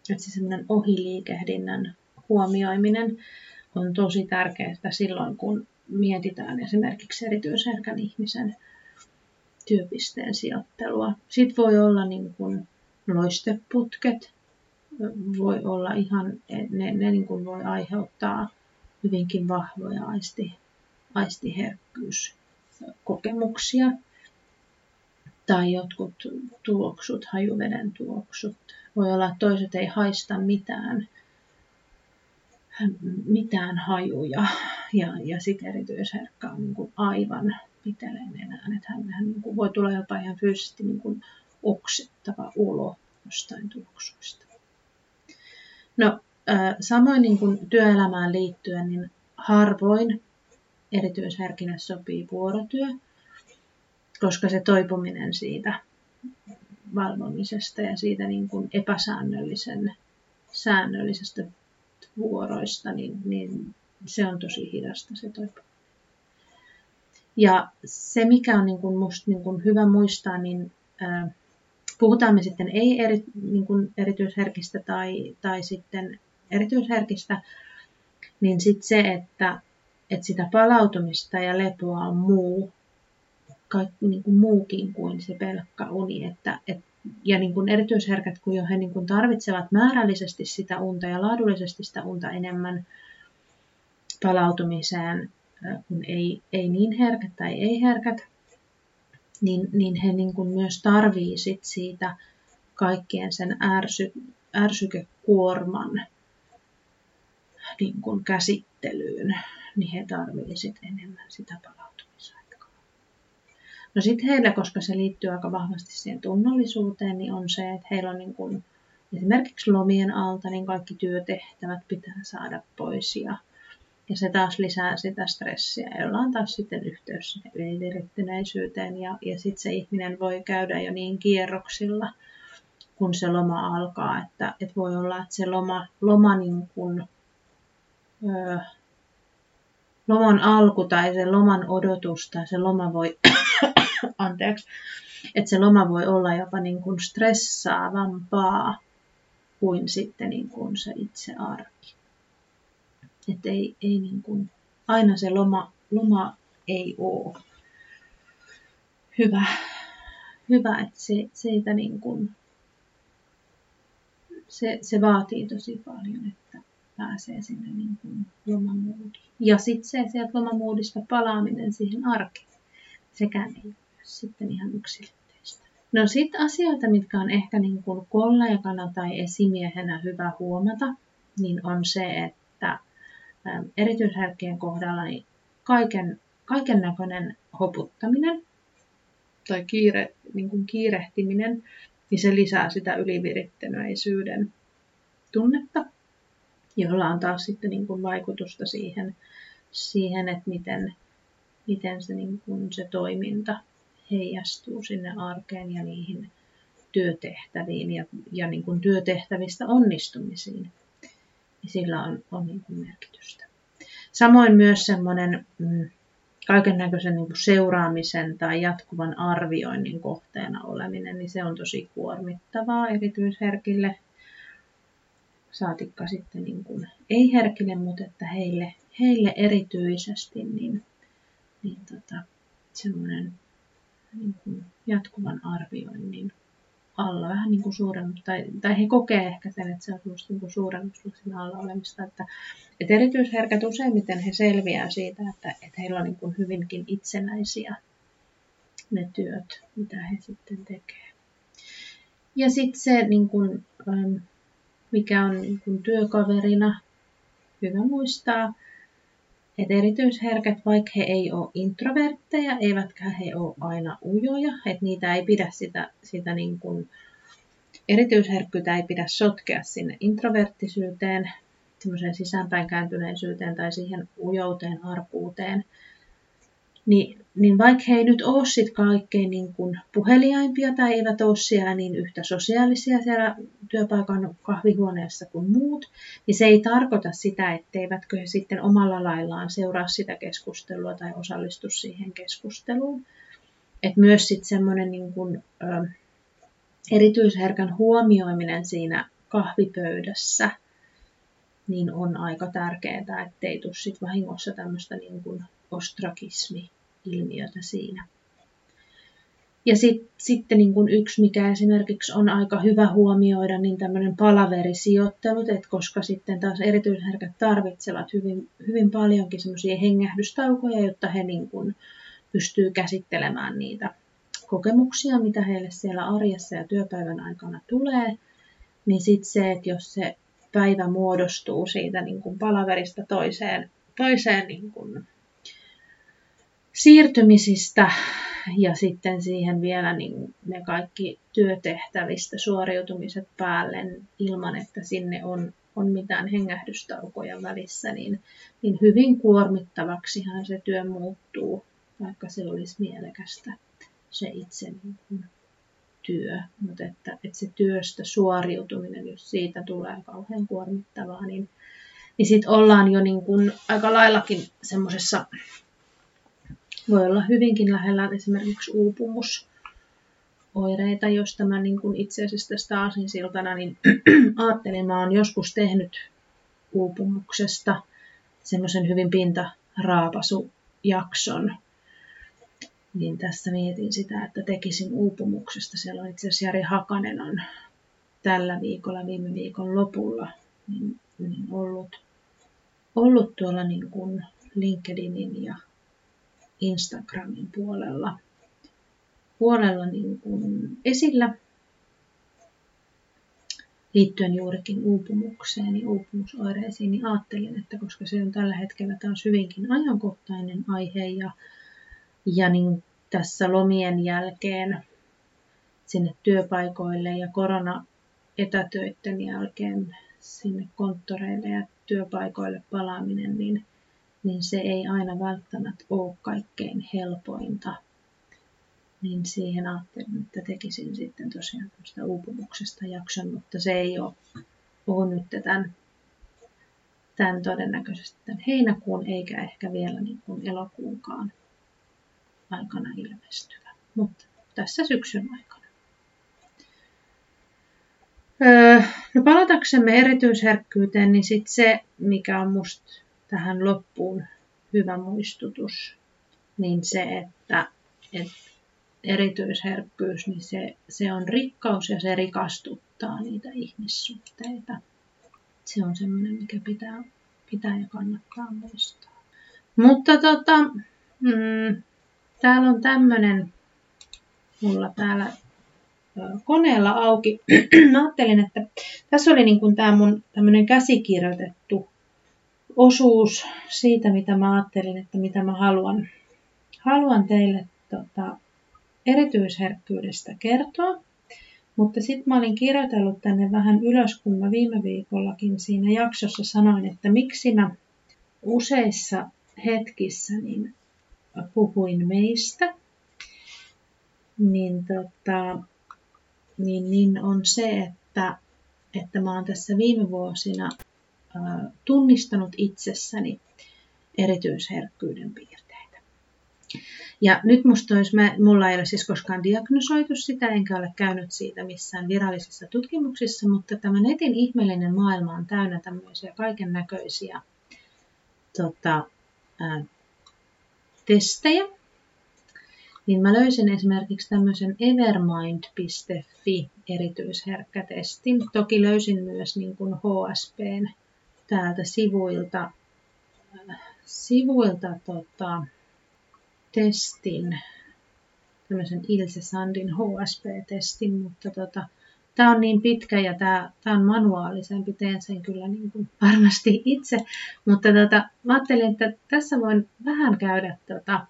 S1: että se semmoinen ohiliikehdinnän huomioiminen on tosi tärkeää silloin, kun mietitään esimerkiksi erityisherkän ihmisen työpisteen sijoittelua. Sitten voi olla niin kuin loisteputket, voi olla ihan, ne, ne niin kuin voi aiheuttaa hyvinkin vahvoja aisti, aistiherkkyyskokemuksia. Tai jotkut tuoksut, hajuveden tuoksut. Voi olla, että toiset ei haista mitään, mitään hajuja ja, ja sitten erityisherkkä on niin kuin aivan piteleen enää. Että hän, hän niin kuin voi tulla jopa ihan fyysisesti niin kuin oksettava ulo jostain tuoksuista. No, samoin niin kuin työelämään liittyen, niin harvoin erityisherkille sopii vuorotyö, koska se toipuminen siitä valvomisesta ja siitä niin kuin epäsäännöllisen säännöllisestä vuoroista, niin, niin se on tosi hidasta se toipuminen. Ja se, mikä on niin kuin musta niin kuin hyvä muistaa, niin ää, puhutaan me sitten ei eri, niin kuin erityisherkistä tai, tai sitten erityisherkistä, niin sitten se, että, että sitä palautumista ja lepoa on muu, kaikki niin kuin muukin kuin se pelkkä uni. Että, et, ja niin kuin erityisherkät, kun jo he niin kuin tarvitsevat määrällisesti sitä unta ja laadullisesti sitä unta enemmän palautumiseen, kun ei, ei niin herkät tai ei herkät, niin, niin he niin kuin myös tarvii siitä kaikkien sen ärsy, ärsykekuorman niin kuin käsittelyyn, niin he tarvii sit enemmän sitä palautumisaikaa. No sitten heillä, koska se liittyy aika vahvasti siihen tunnollisuuteen, niin on se, että heillä on niin kuin, esimerkiksi lomien alta, niin kaikki työtehtävät pitää saada pois ja ja se taas lisää sitä stressiä, jolla on taas sitten yhteys sinne ylivirittyneisyyteen. Ja, ja sitten se ihminen voi käydä jo niin kierroksilla, kun se loma alkaa. Että, että voi olla, että se loma, loma niin kuin, loman alku tai se loman odotus tai se loma voi, [coughs] anteeksi, että se loma voi olla jopa niin kuin stressaavampaa kuin sitten niin kuin se itse arki. Että ei, ei niin kuin, aina se loma, loma ei ole hyvä, hyvä että se, siitä niin kuin, se, se vaatii tosi paljon, että pääsee sinne niin kuin lomamoodiin. Ja sitten se sieltä lomamoodista palaaminen siihen arkeen, sekään ei ole sitten ihan yksilitteistä. No sitten asioita, mitkä on ehkä niin kuin kollegana tai esimiehenä hyvä huomata, niin on se, että erityisherkkien kohdalla niin kaiken, kaiken näköinen hoputtaminen tai kiire, niin kuin kiirehtiminen, niin se lisää sitä ylivirittyneisyyden tunnetta, jolla on taas sitten niin kuin vaikutusta siihen, siihen, että miten, miten se, niin kuin se toiminta heijastuu sinne arkeen ja niihin työtehtäviin ja, ja niin kuin työtehtävistä onnistumisiin niin sillä on, on niin kuin merkitystä. Samoin myös semmoinen mm, kaiken näköisen niin kuin seuraamisen tai jatkuvan arvioinnin kohteena oleminen, niin se on tosi kuormittavaa erityisherkille. Saatikka sitten niin kuin, ei herkille, mutta että heille, heille erityisesti niin, niin tota, semmoinen niin kuin jatkuvan arvioinnin alla, vähän niin kuin suurennus, tai, tai he kokee ehkä sen, että se on semmoista niin suurennuslaksin alla olemista, että, että erityisherkät useimmiten he selviää siitä, että, että heillä on niin kuin hyvinkin itsenäisiä ne työt, mitä he sitten tekee. Ja sitten se, niin kuin, ähm, mikä on niin kuin työkaverina, hyvä muistaa, että erityisherkät, vaikka he ei ole introvertteja, eivätkä he ole aina ujoja, että niitä ei pidä sitä, sitä niin kuin, erityisherkkyyttä ei pidä sotkea sinne introverttisyyteen, sisäänpäin kääntyneisyyteen tai siihen ujouteen, arkuuteen, niin, niin vaikka he ei nyt ole sit kaikkein niin kuin puheliaimpia tai eivät ole siellä niin yhtä sosiaalisia siellä työpaikan kahvihuoneessa kuin muut, niin se ei tarkoita sitä, etteivätkö he sitten omalla laillaan seuraa sitä keskustelua tai osallistu siihen keskusteluun. Et myös sitten semmoinen niin kuin, ö, erityisherkän huomioiminen siinä kahvipöydässä niin on aika tärkeää, ettei tule sit vahingossa tämmöistä niin kuin ostrakismi ilmiötä siinä. Ja sit, sitten niin kuin yksi, mikä esimerkiksi on aika hyvä huomioida, niin tämmöinen palaverisijoittelut, että koska sitten taas erityisherkät tarvitsevat hyvin, hyvin paljonkin semmoisia hengähdystaukoja, jotta he niin kuin pystyy käsittelemään niitä kokemuksia, mitä heille siellä arjessa ja työpäivän aikana tulee, niin sitten se, että jos se päivä muodostuu siitä niin kuin palaverista toiseen, toiseen niin kuin siirtymisistä ja sitten siihen vielä niin ne kaikki työtehtävistä suoriutumiset päälle ilman, että sinne on, on mitään hengähdystaukoja välissä, niin, niin hyvin kuormittavaksihan se työ muuttuu, vaikka se olisi mielekästä se itse niin työ. Mutta että, että se työstä suoriutuminen, jos siitä tulee kauhean kuormittavaa, niin, niin sitten ollaan jo niin kuin aika laillakin semmoisessa voi olla hyvinkin lähellä esimerkiksi uupumusoireita, jos tämä niin kuin itse asiassa tästä aasinsiltana, niin [clears throat] ajattelin, mä oon joskus tehnyt uupumuksesta semmoisen hyvin pintaraapasujakson, niin tässä mietin sitä, että tekisin uupumuksesta. Siellä on itse asiassa Jari Hakanen on tällä viikolla, viime viikon lopulla, niin, niin ollut, ollut tuolla niin kuin LinkedInin ja Instagramin puolella, puolella niin kuin esillä liittyen juurikin uupumukseen ja uupumusoireisiin, niin ajattelin, että koska se on tällä hetkellä taas hyvinkin ajankohtainen aihe ja, ja niin tässä lomien jälkeen sinne työpaikoille ja korona etätöiden jälkeen sinne konttoreille ja työpaikoille palaaminen, niin niin se ei aina välttämättä ole kaikkein helpointa. Niin siihen ajattelin, että tekisin sitten tosiaan tämmöistä uupumuksesta jakson, mutta se ei ole, ole nyt tämän, tämän todennäköisesti tämän heinäkuun eikä ehkä vielä niin kuin elokuunkaan aikana ilmestyvä, mutta tässä syksyn aikana. Öö, no palataksemme erityisherkkyyteen, niin sitten se, mikä on musta tähän loppuun hyvä muistutus, niin se, että, että erityisherkkyys, niin se, se on rikkaus ja se rikastuttaa niitä ihmissuhteita. Se on semmoinen, mikä pitää, pitää ja kannattaa muistaa. Mutta tota, mm, täällä on tämmöinen mulla täällä koneella auki. [clears throat] Mä ajattelin, että tässä oli niin kuin tämä mun tämmöinen käsikirjoitettu osuus siitä, mitä mä ajattelin, että mitä mä haluan, haluan teille tota, erityisherkkyydestä kertoa. Mutta sitten mä olin kirjoitellut tänne vähän ylös, kun mä viime viikollakin siinä jaksossa sanoin, että miksi mä useissa hetkissä niin puhuin meistä, niin, tota, niin, niin on se, että, että mä oon tässä viime vuosina tunnistanut itsessäni erityisherkkyyden piirteitä. Ja nyt musta olisi, mä, mulla ei ole siis koskaan diagnosoitu sitä, enkä ole käynyt siitä missään virallisissa tutkimuksissa, mutta tämä netin ihmeellinen maailma on täynnä tämmöisiä kaiken näköisiä tota, ää, testejä. niin mä löysin esimerkiksi tämmöisen evermind.fi erityisherkkätestin. Toki löysin myös niin kuin HSPn täältä sivuilta, sivuilta tota, testin, tämmöisen Ilse Sandin HSP-testin, mutta tota, tämä on niin pitkä ja tämä, on manuaalisempi, teen sen kyllä niin kuin varmasti itse, mutta tota, mä ajattelin, että tässä voin vähän käydä tota,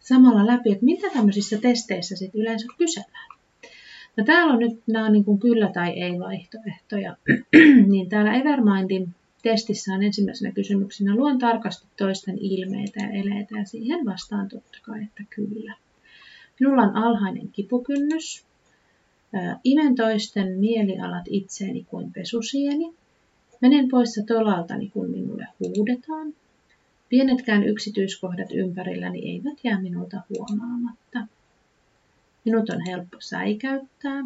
S1: samalla läpi, että mitä tämmöisissä testeissä sit yleensä kysellään. No täällä on nyt nämä niin kuin kyllä tai ei vaihtoehtoja, [clears throat] niin täällä Evermindin testissä on ensimmäisenä kysymyksenä luon tarkasti toisten ilmeitä ja eleitä ja siihen vastaan totta kai, että kyllä. Minulla on alhainen kipukynnys, Imen toisten mielialat itseeni kuin pesusieni. Menen poissa tolaltani, kun minulle huudetaan. Pienetkään yksityiskohdat ympärilläni eivät jää minulta huomaamatta. Minut on helppo säikäyttää.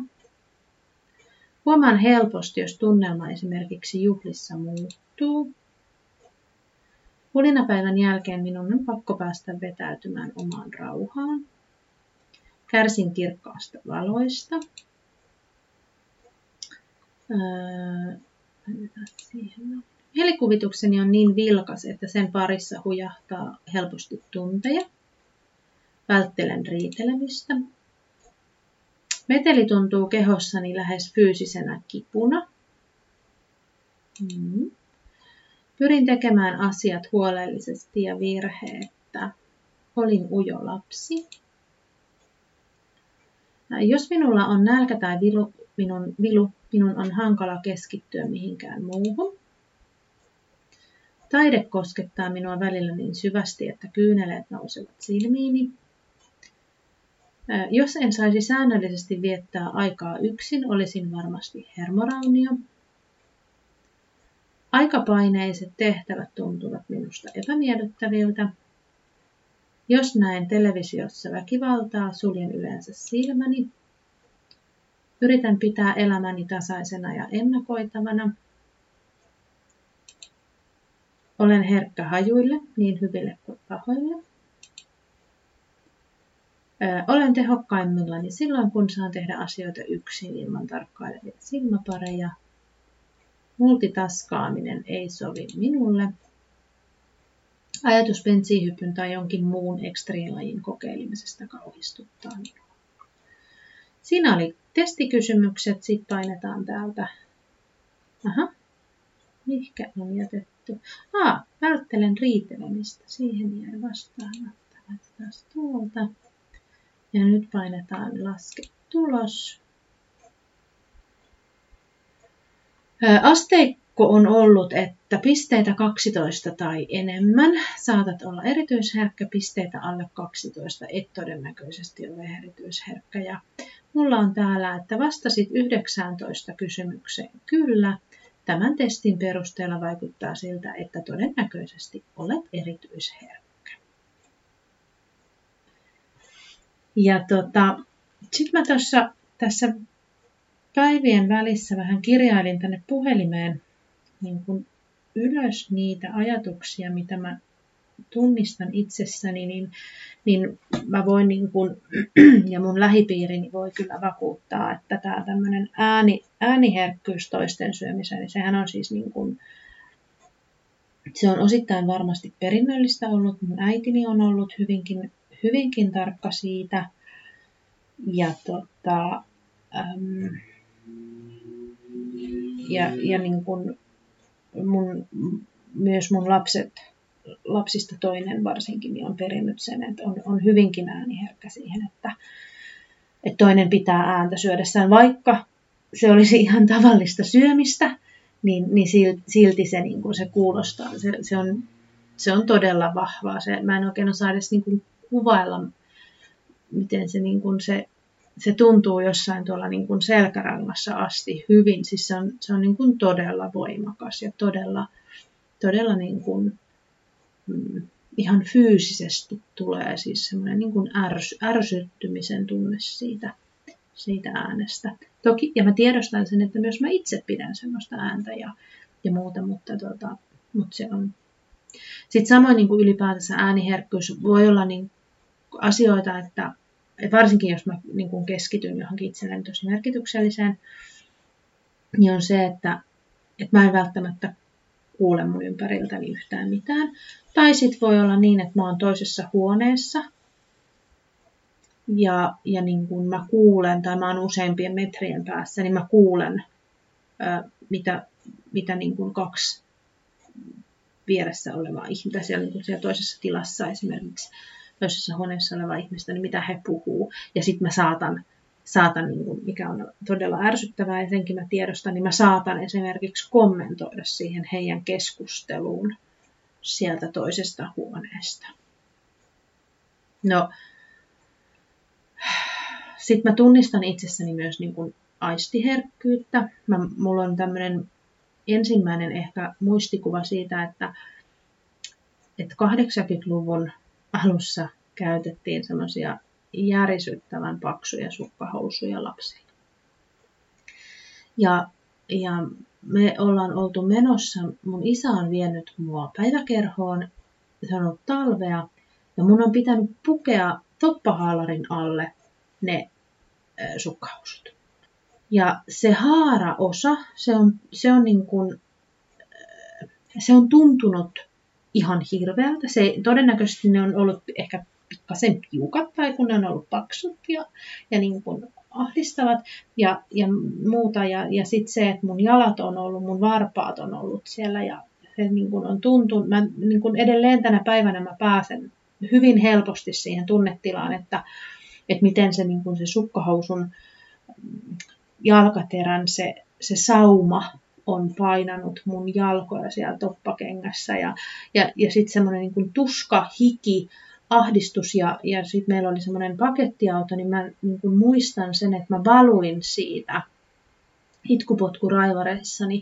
S1: Huomaan helposti, jos tunnelma esimerkiksi juhlissa muuttuu. Hulinapäivän jälkeen minun on pakko päästä vetäytymään omaan rauhaan. Kärsin kirkkaasta valoista. Öö. Mielikuvitukseni on niin vilkas, että sen parissa hujahtaa helposti tunteja. Välttelen riitelemistä. Meteli tuntuu kehossani lähes fyysisenä kipuna. Mm. Pyrin tekemään asiat huolellisesti ja virheettä. Olin ujo lapsi. Jos minulla on nälkä tai vilu, minun, vilu, minun on hankala keskittyä mihinkään muuhun. Taide koskettaa minua välillä niin syvästi, että kyyneleet nousevat silmiini. Jos en saisi säännöllisesti viettää aikaa yksin, olisin varmasti hermoraunio. Aikapaineiset tehtävät tuntuvat minusta epämiellyttäviltä. Jos näen televisiossa väkivaltaa, suljen yleensä silmäni. Yritän pitää elämäni tasaisena ja ennakoitavana. Olen herkkä hajuille, niin hyville kuin pahoille. Olen tehokkaimmillani silloin, kun saan tehdä asioita yksin ilman tarkkailevia silmäpareja. Multitaskaaminen ei sovi minulle. Ajatus bensiihypyn tai jonkin muun ekstriilajin kokeilemisesta kauhistuttaa minua. Siinä oli testikysymykset, sitten painetaan täältä. Aha, Mihkä on jätetty? Ah, välttelen riitelemistä. Siihen jäi vastaamatta. Laitetaan tuolta. Ja nyt painetaan laske tulos. Asteikko on ollut, että pisteitä 12 tai enemmän saatat olla erityisherkkä, pisteitä alle 12 et todennäköisesti ole erityisherkkä. Ja mulla on täällä, että vastasit 19 kysymykseen kyllä, Tämän testin perusteella vaikuttaa siltä, että todennäköisesti olet erityisherkkä. Ja tota, sitten mä tuossa tässä päivien välissä vähän kirjailin tänne puhelimeen niin kun ylös niitä ajatuksia, mitä mä tunnistan itsessäni, niin, niin mä voin niin kun, [clears throat] ja mun lähipiirini voi kyllä vakuuttaa, että tämä tämmöinen ääni, ääniherkkyys toisten syömiseen, niin sehän on siis niin kun, se on osittain varmasti perinnöllistä ollut. Mun äitini on ollut hyvinkin, hyvinkin tarkka siitä. Ja, tota, äm, ja, ja niin kun mun, myös mun lapset lapsista toinen varsinkin niin on perinnyt sen, että on, on hyvinkin ääniherkkä siihen, että, että toinen pitää ääntä syödessään, vaikka se olisi ihan tavallista syömistä, niin, niin silti se, niin kuin se kuulostaa, se, se, on, se on todella vahvaa. Se, mä en oikein osaa edes niin kuin kuvailla, miten se, niin kuin se, se tuntuu jossain tuolla niin kuin selkärangassa asti hyvin. Siis se on, se on niin kuin todella voimakas ja todella, todella niin kuin mm, ihan fyysisesti tulee siis semmoinen niin kuin ärs, ärsyttymisen tunne siitä, siitä äänestä. Toki, ja mä tiedostan sen, että myös mä itse pidän semmoista ääntä ja, ja muuta, mutta, tota, mutta se on. Sitten samoin niin kuin ylipäätänsä ääniherkkyys voi olla niin asioita, että, varsinkin jos mä niin kuin keskityn johonkin itselleni tosi merkitykselliseen, niin on se, että, että mä en välttämättä kuule mun ympäriltäni yhtään mitään. Tai sitten voi olla niin, että mä oon toisessa huoneessa ja, ja niin kun mä kuulen, tai mä oon useimpien metrien päässä, niin mä kuulen, ää, mitä, mitä niin kun kaksi vieressä olevaa ihmistä, siellä, niin siellä toisessa tilassa esimerkiksi toisessa huoneessa oleva ihmistä, niin mitä he puhuu. Ja sitten mä saatan, saatan niin kuin, mikä on todella ärsyttävää ja senkin mä tiedostan, niin mä saatan esimerkiksi kommentoida siihen heidän keskusteluun sieltä toisesta huoneesta. No, sitten mä tunnistan itsessäni myös niin kuin aistiherkkyyttä. Mä, mulla on tämmöinen ensimmäinen ehkä muistikuva siitä, että, että 80-luvun alussa käytettiin semmoisia järisyttävän paksuja sukkahousuja lapsille. Ja, ja me ollaan oltu menossa, mun isä on vienyt mua päiväkerhoon, se on ollut talvea, ja mun on pitänyt pukea toppahaalarin alle ne sukkahousut. Ja se haaraosa, se on, se on, niin kuin, se on tuntunut ihan hirveältä. Se, todennäköisesti ne on ollut ehkä pikkasen tiukat tai kun ne on ollut paksut ja, ja niin kuin ahdistavat ja, ja muuta. Ja, ja sitten se, että mun jalat on ollut, mun varpaat on ollut siellä ja se niin kuin on tuntunut. Mä niin kuin edelleen tänä päivänä mä pääsen hyvin helposti siihen tunnetilaan, että, että miten se, niin kuin se sukkahousun jalkaterän se, se sauma on painanut mun jalkoja siellä toppakengässä. Ja, ja, ja sitten semmoinen niin tuska, hiki, ahdistus ja, ja sitten meillä oli semmoinen pakettiauto, niin mä niin kuin muistan sen, että mä valuin siitä itkupotku raivareissani,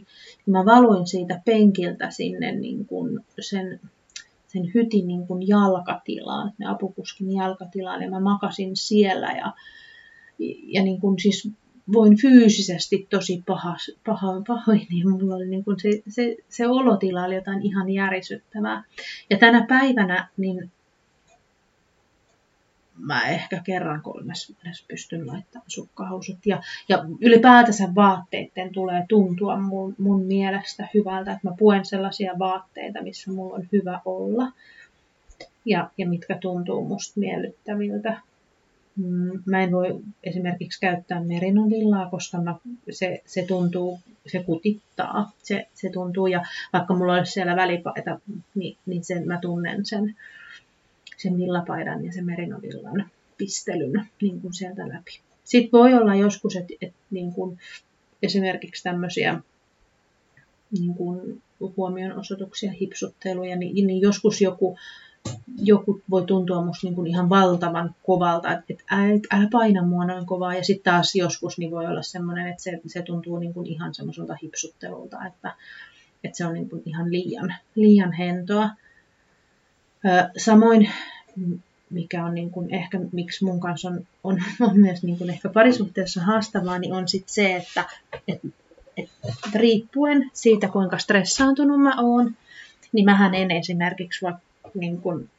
S1: niin mä valuin siitä penkiltä sinne niin kuin sen, sen hytin niin kuin jalkatilaan, ne apukuskin jalkatilaan. Ja mä makasin siellä ja, ja niin kuin siis voin fyysisesti tosi paha, paha, pahoin, niin mulla oli niin kuin se, se, se olotila oli jotain ihan järisyttävää. Ja tänä päivänä niin mä ehkä kerran kolmes vuodessa pystyn laittamaan sukkahousut. Ja, ja ylipäätänsä vaatteiden tulee tuntua mun, mun mielestä hyvältä, että mä puen sellaisia vaatteita, missä mulla on hyvä olla ja, ja mitkä tuntuu musta miellyttäviltä. Mm, mä en voi esimerkiksi käyttää merinovillaa, koska mä, se, se tuntuu, se kutittaa, se, se tuntuu, ja vaikka mulla olisi siellä välipaita, niin, niin sen, mä tunnen sen, sen villapaidan ja sen merinovillan pistelyn niin kuin sieltä läpi. Sitten voi olla joskus, että, että niin esimerkiksi tämmöisiä niin kuin huomionosoituksia, hipsutteluja, niin, niin joskus joku joku voi tuntua musta niin kuin ihan valtavan kovalta, että, että älä, älä paina mua noin kovaa. Ja sitten taas joskus niin voi olla semmoinen, että se, se tuntuu niin kuin ihan semmoiselta hipsuttelulta, että, että se on niin kuin ihan liian, liian hentoa. Samoin mikä on niin kuin ehkä, miksi mun kanssa on, on, on myös niin kuin ehkä parisuhteessa haastavaa, niin on sitten se, että et, et, riippuen siitä, kuinka stressaantunut mä oon, niin mähän en esimerkiksi vaikka niin kuin,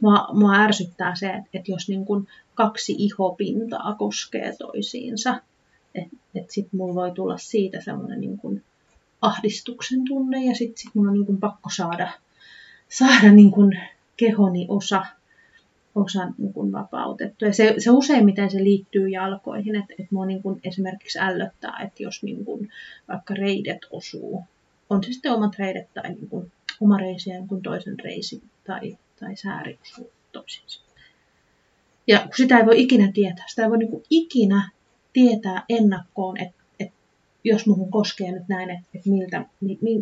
S1: mua, mua ärsyttää se, että, että jos niin kuin kaksi ihopintaa koskee toisiinsa, että et sitten mulla voi tulla siitä semmoinen niin kuin ahdistuksen tunne ja sitten sit mulla on niin kuin pakko saada, saada niin kuin kehoni osa, osa niin kuin vapautettua. Ja se, se useimmiten se liittyy jalkoihin, että, että mua niin kuin esimerkiksi ällöttää, että jos niin kuin vaikka reidet osuu, on se sitten omat reidet tai niin kuin oma reisi ja jonkun toisen reisi tai, tai sääri toisiinsa. Ja kun sitä ei voi ikinä tietää, sitä ei voi niin ikinä tietää ennakkoon, että, että jos muuhun koskee nyt näin, että, että miltä,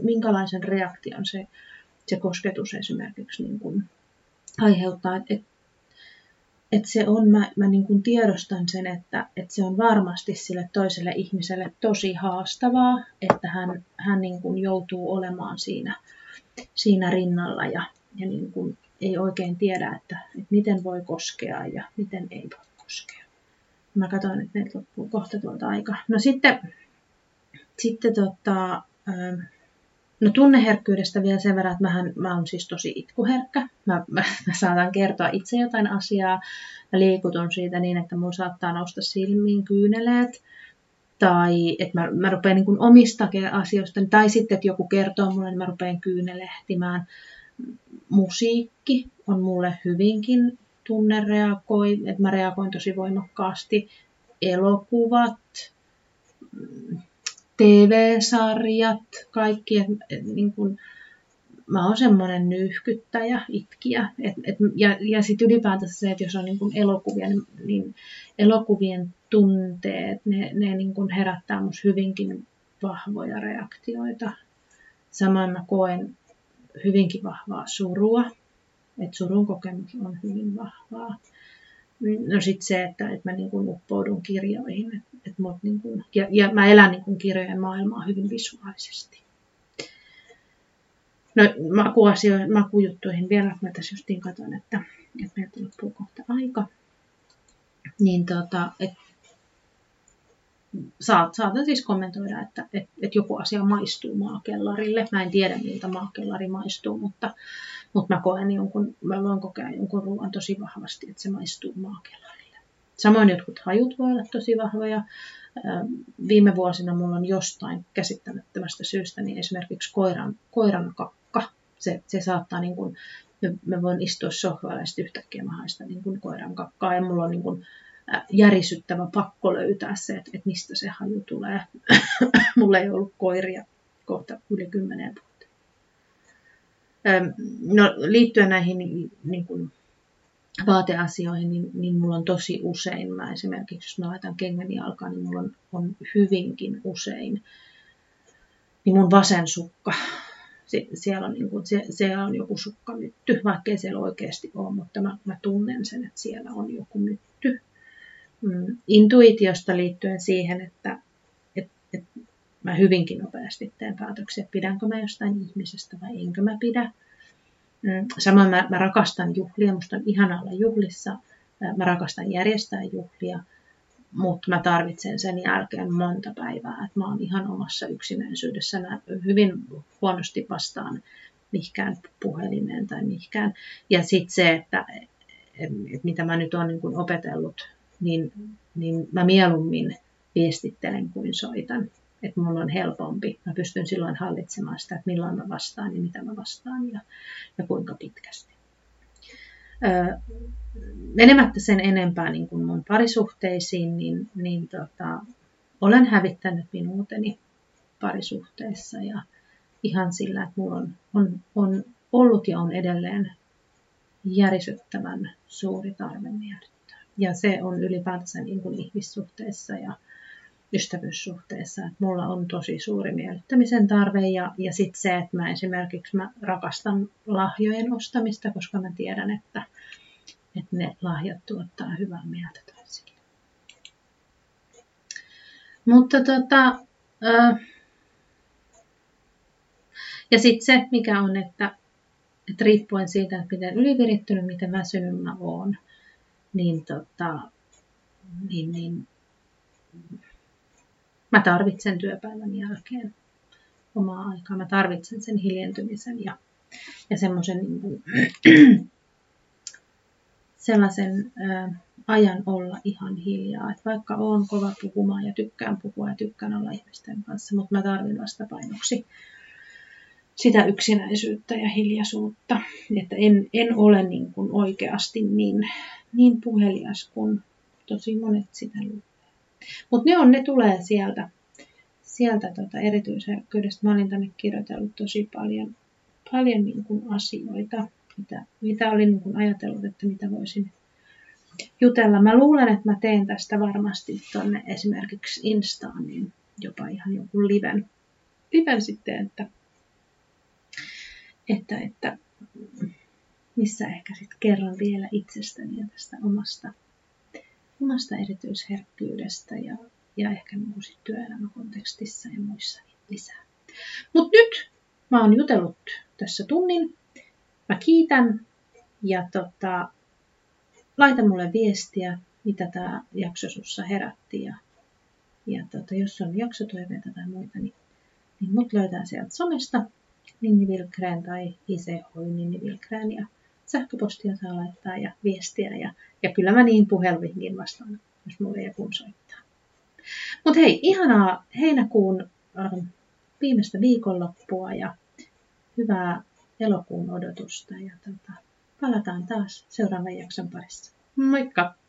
S1: minkälaisen reaktion se, se kosketus esimerkiksi niin kuin aiheuttaa. Että, että, että se on, mä, mä niin kuin tiedostan sen, että, että se on varmasti sille toiselle ihmiselle tosi haastavaa, että hän, hän niin kuin joutuu olemaan siinä siinä rinnalla ja, ja niin kuin ei oikein tiedä, että, että miten voi koskea ja miten ei voi koskea. Mä katsoin, että meiltä loppuu kohta tuolta aika. No sitten, sitten tota, ähm, No tunneherkkyydestä vielä sen verran, että mähän, mä oon siis tosi itkuherkkä. Mä, mä, mä saatan kertoa itse jotain asiaa. Mä liikutun siitä niin, että mun saattaa nousta silmiin kyyneleet. Tai että mä, mä rupean niin omista asioista. Tai sitten, että joku kertoo mulle, niin mä rupean kyynelehtimään. Musiikki on mulle hyvinkin tunnereagoi, että mä reagoin tosi voimakkaasti. Elokuvat, TV-sarjat, kaikki. Et, et, niin kun, mä oon semmoinen nyyhkyttäjä, itkiä. Et, et, ja ja sitten ylipäätänsä se, että jos on niin kun elokuvia, niin, niin elokuvien tunteet, ne, ne niin kun herättää musta hyvinkin vahvoja reaktioita. Samoin mä koen hyvinkin vahvaa surua. että surun kokemus on hyvin vahvaa. No sitten se, että, että mä niin uppoudun kirjoihin. Et, et mut niin ja, ja mä elän niin kirjojen maailmaa hyvin visuaalisesti. No makuasioihin, makujuttuihin vielä, mä tässä justiin katson, että, että meiltä loppuu kohta aika. Niin tota, et, saat, saatan siis kommentoida, että, että, että joku asia maistuu maakellarille. Mä en tiedä, miltä maakellari maistuu, mutta, mutta mä koen jonkun, mä voin kokea jonkun ruoan tosi vahvasti, että se maistuu maakellarille. Samoin jotkut hajut voi olla tosi vahvoja. Viime vuosina mulla on jostain käsittämättömästä syystä, niin esimerkiksi koiran, koiran kakka, se, se saattaa niin kuin, mä voin istua sohvalla ja sitten yhtäkkiä mä haistan niin kuin koiran kakkaa ja mulla on niin kuin, järisyttävä pakko löytää se, että, että mistä se haju tulee. [coughs] Mulla ei ollut koiria kohta yli kymmenen vuotta. No, liittyen näihin niin kuin, vaateasioihin, niin, niin mulla on tosi usein, mä esimerkiksi jos mä laitan kengän jalkaan, niin mulla on, on hyvinkin usein, niin mun vasen sukka, siellä on, niin kuin, siellä on joku sukkamytty, vaikkei siellä oikeasti ole, mutta mä, mä tunnen sen, että siellä on joku mytty. Mm, intuitiosta liittyen siihen, että et, et mä hyvinkin nopeasti teen päätöksiä, pidänkö mä jostain ihmisestä vai enkö mä pidä. Mm, samoin mä, mä rakastan juhlia, musta on ihana olla juhlissa, mä rakastan järjestää juhlia, mutta mä tarvitsen sen jälkeen monta päivää, että mä oon ihan omassa yksinäisyydessä. Mä hyvin huonosti vastaan mihinkään puhelimeen tai mihinkään. Ja sitten se, että et, et mitä mä nyt oon niin opetellut niin, niin mä mieluummin viestittelen kuin soitan. Että mulla on helpompi. Mä pystyn silloin hallitsemaan sitä, että milloin mä vastaan ja mitä mä vastaan ja, ja kuinka pitkästi. Menemättä sen enempää niin kuin mun parisuhteisiin, niin, niin tota, olen hävittänyt minuuteni parisuhteessa ja ihan sillä, että mulla on, on, on ollut ja on edelleen järisyttävän suuri tarve mieltä. Ja se on ylipäätänsä niin kuin ihmissuhteessa ja ystävyyssuhteessa, että mulla on tosi suuri miellyttämisen tarve ja, ja sitten se, että mä esimerkiksi mä rakastan lahjojen ostamista, koska mä tiedän, että, että ne lahjat tuottaa hyvää mieltä toisille. Mutta tota, ja sitten se, mikä on, että, että riippuen siitä, että miten ylivirittynyt, miten väsynyt mä oon, niin, tota, niin, niin mä tarvitsen työpäivän jälkeen omaa aikaa. Mä tarvitsen sen hiljentymisen ja, ja semmoisen niin [clears throat] sellaisen ajan olla ihan hiljaa. Et vaikka on kova puhumaan ja tykkään puhua ja tykkään olla ihmisten kanssa, mutta mä tarvin vastapainoksi sitä yksinäisyyttä ja hiljaisuutta. Että en, en ole niin kuin oikeasti niin niin puhelias kuin tosi monet sitä lukee. Mutta ne on, ne tulee sieltä, sieltä tota erityisherkkyydestä. Mä olin tänne kirjoitellut tosi paljon, paljon niin kuin asioita, mitä, mitä olin niin kuin ajatellut, että mitä voisin jutella. Mä luulen, että mä teen tästä varmasti tonne esimerkiksi Instaan, niin jopa ihan joku liven, liven sitten, että, että, että missä ehkä sitten kerron vielä itsestäni ja tästä omasta, omasta erityisherkkyydestä ja, ja ehkä niin sit työelämäkontekstissa ja muissa lisää. Mutta nyt mä oon jutellut tässä tunnin. Mä kiitän ja tota, laita mulle viestiä, mitä tämä jakso sussa herätti. Ja, ja tota, jos on jaksotoiveita tai muita, niin, niin mut löytää sieltä somesta Ninni Vilkrään tai ICH Ninni Vilkrään ja sähköpostia saa laittaa ja viestiä ja, ja kyllä mä niin puheluihinkin vastaan, jos mulle joku soittaa. Mutta hei, ihanaa heinäkuun äh, viimeistä viikonloppua ja hyvää elokuun odotusta ja tota, palataan taas seuraavan jakson parissa. Moikka!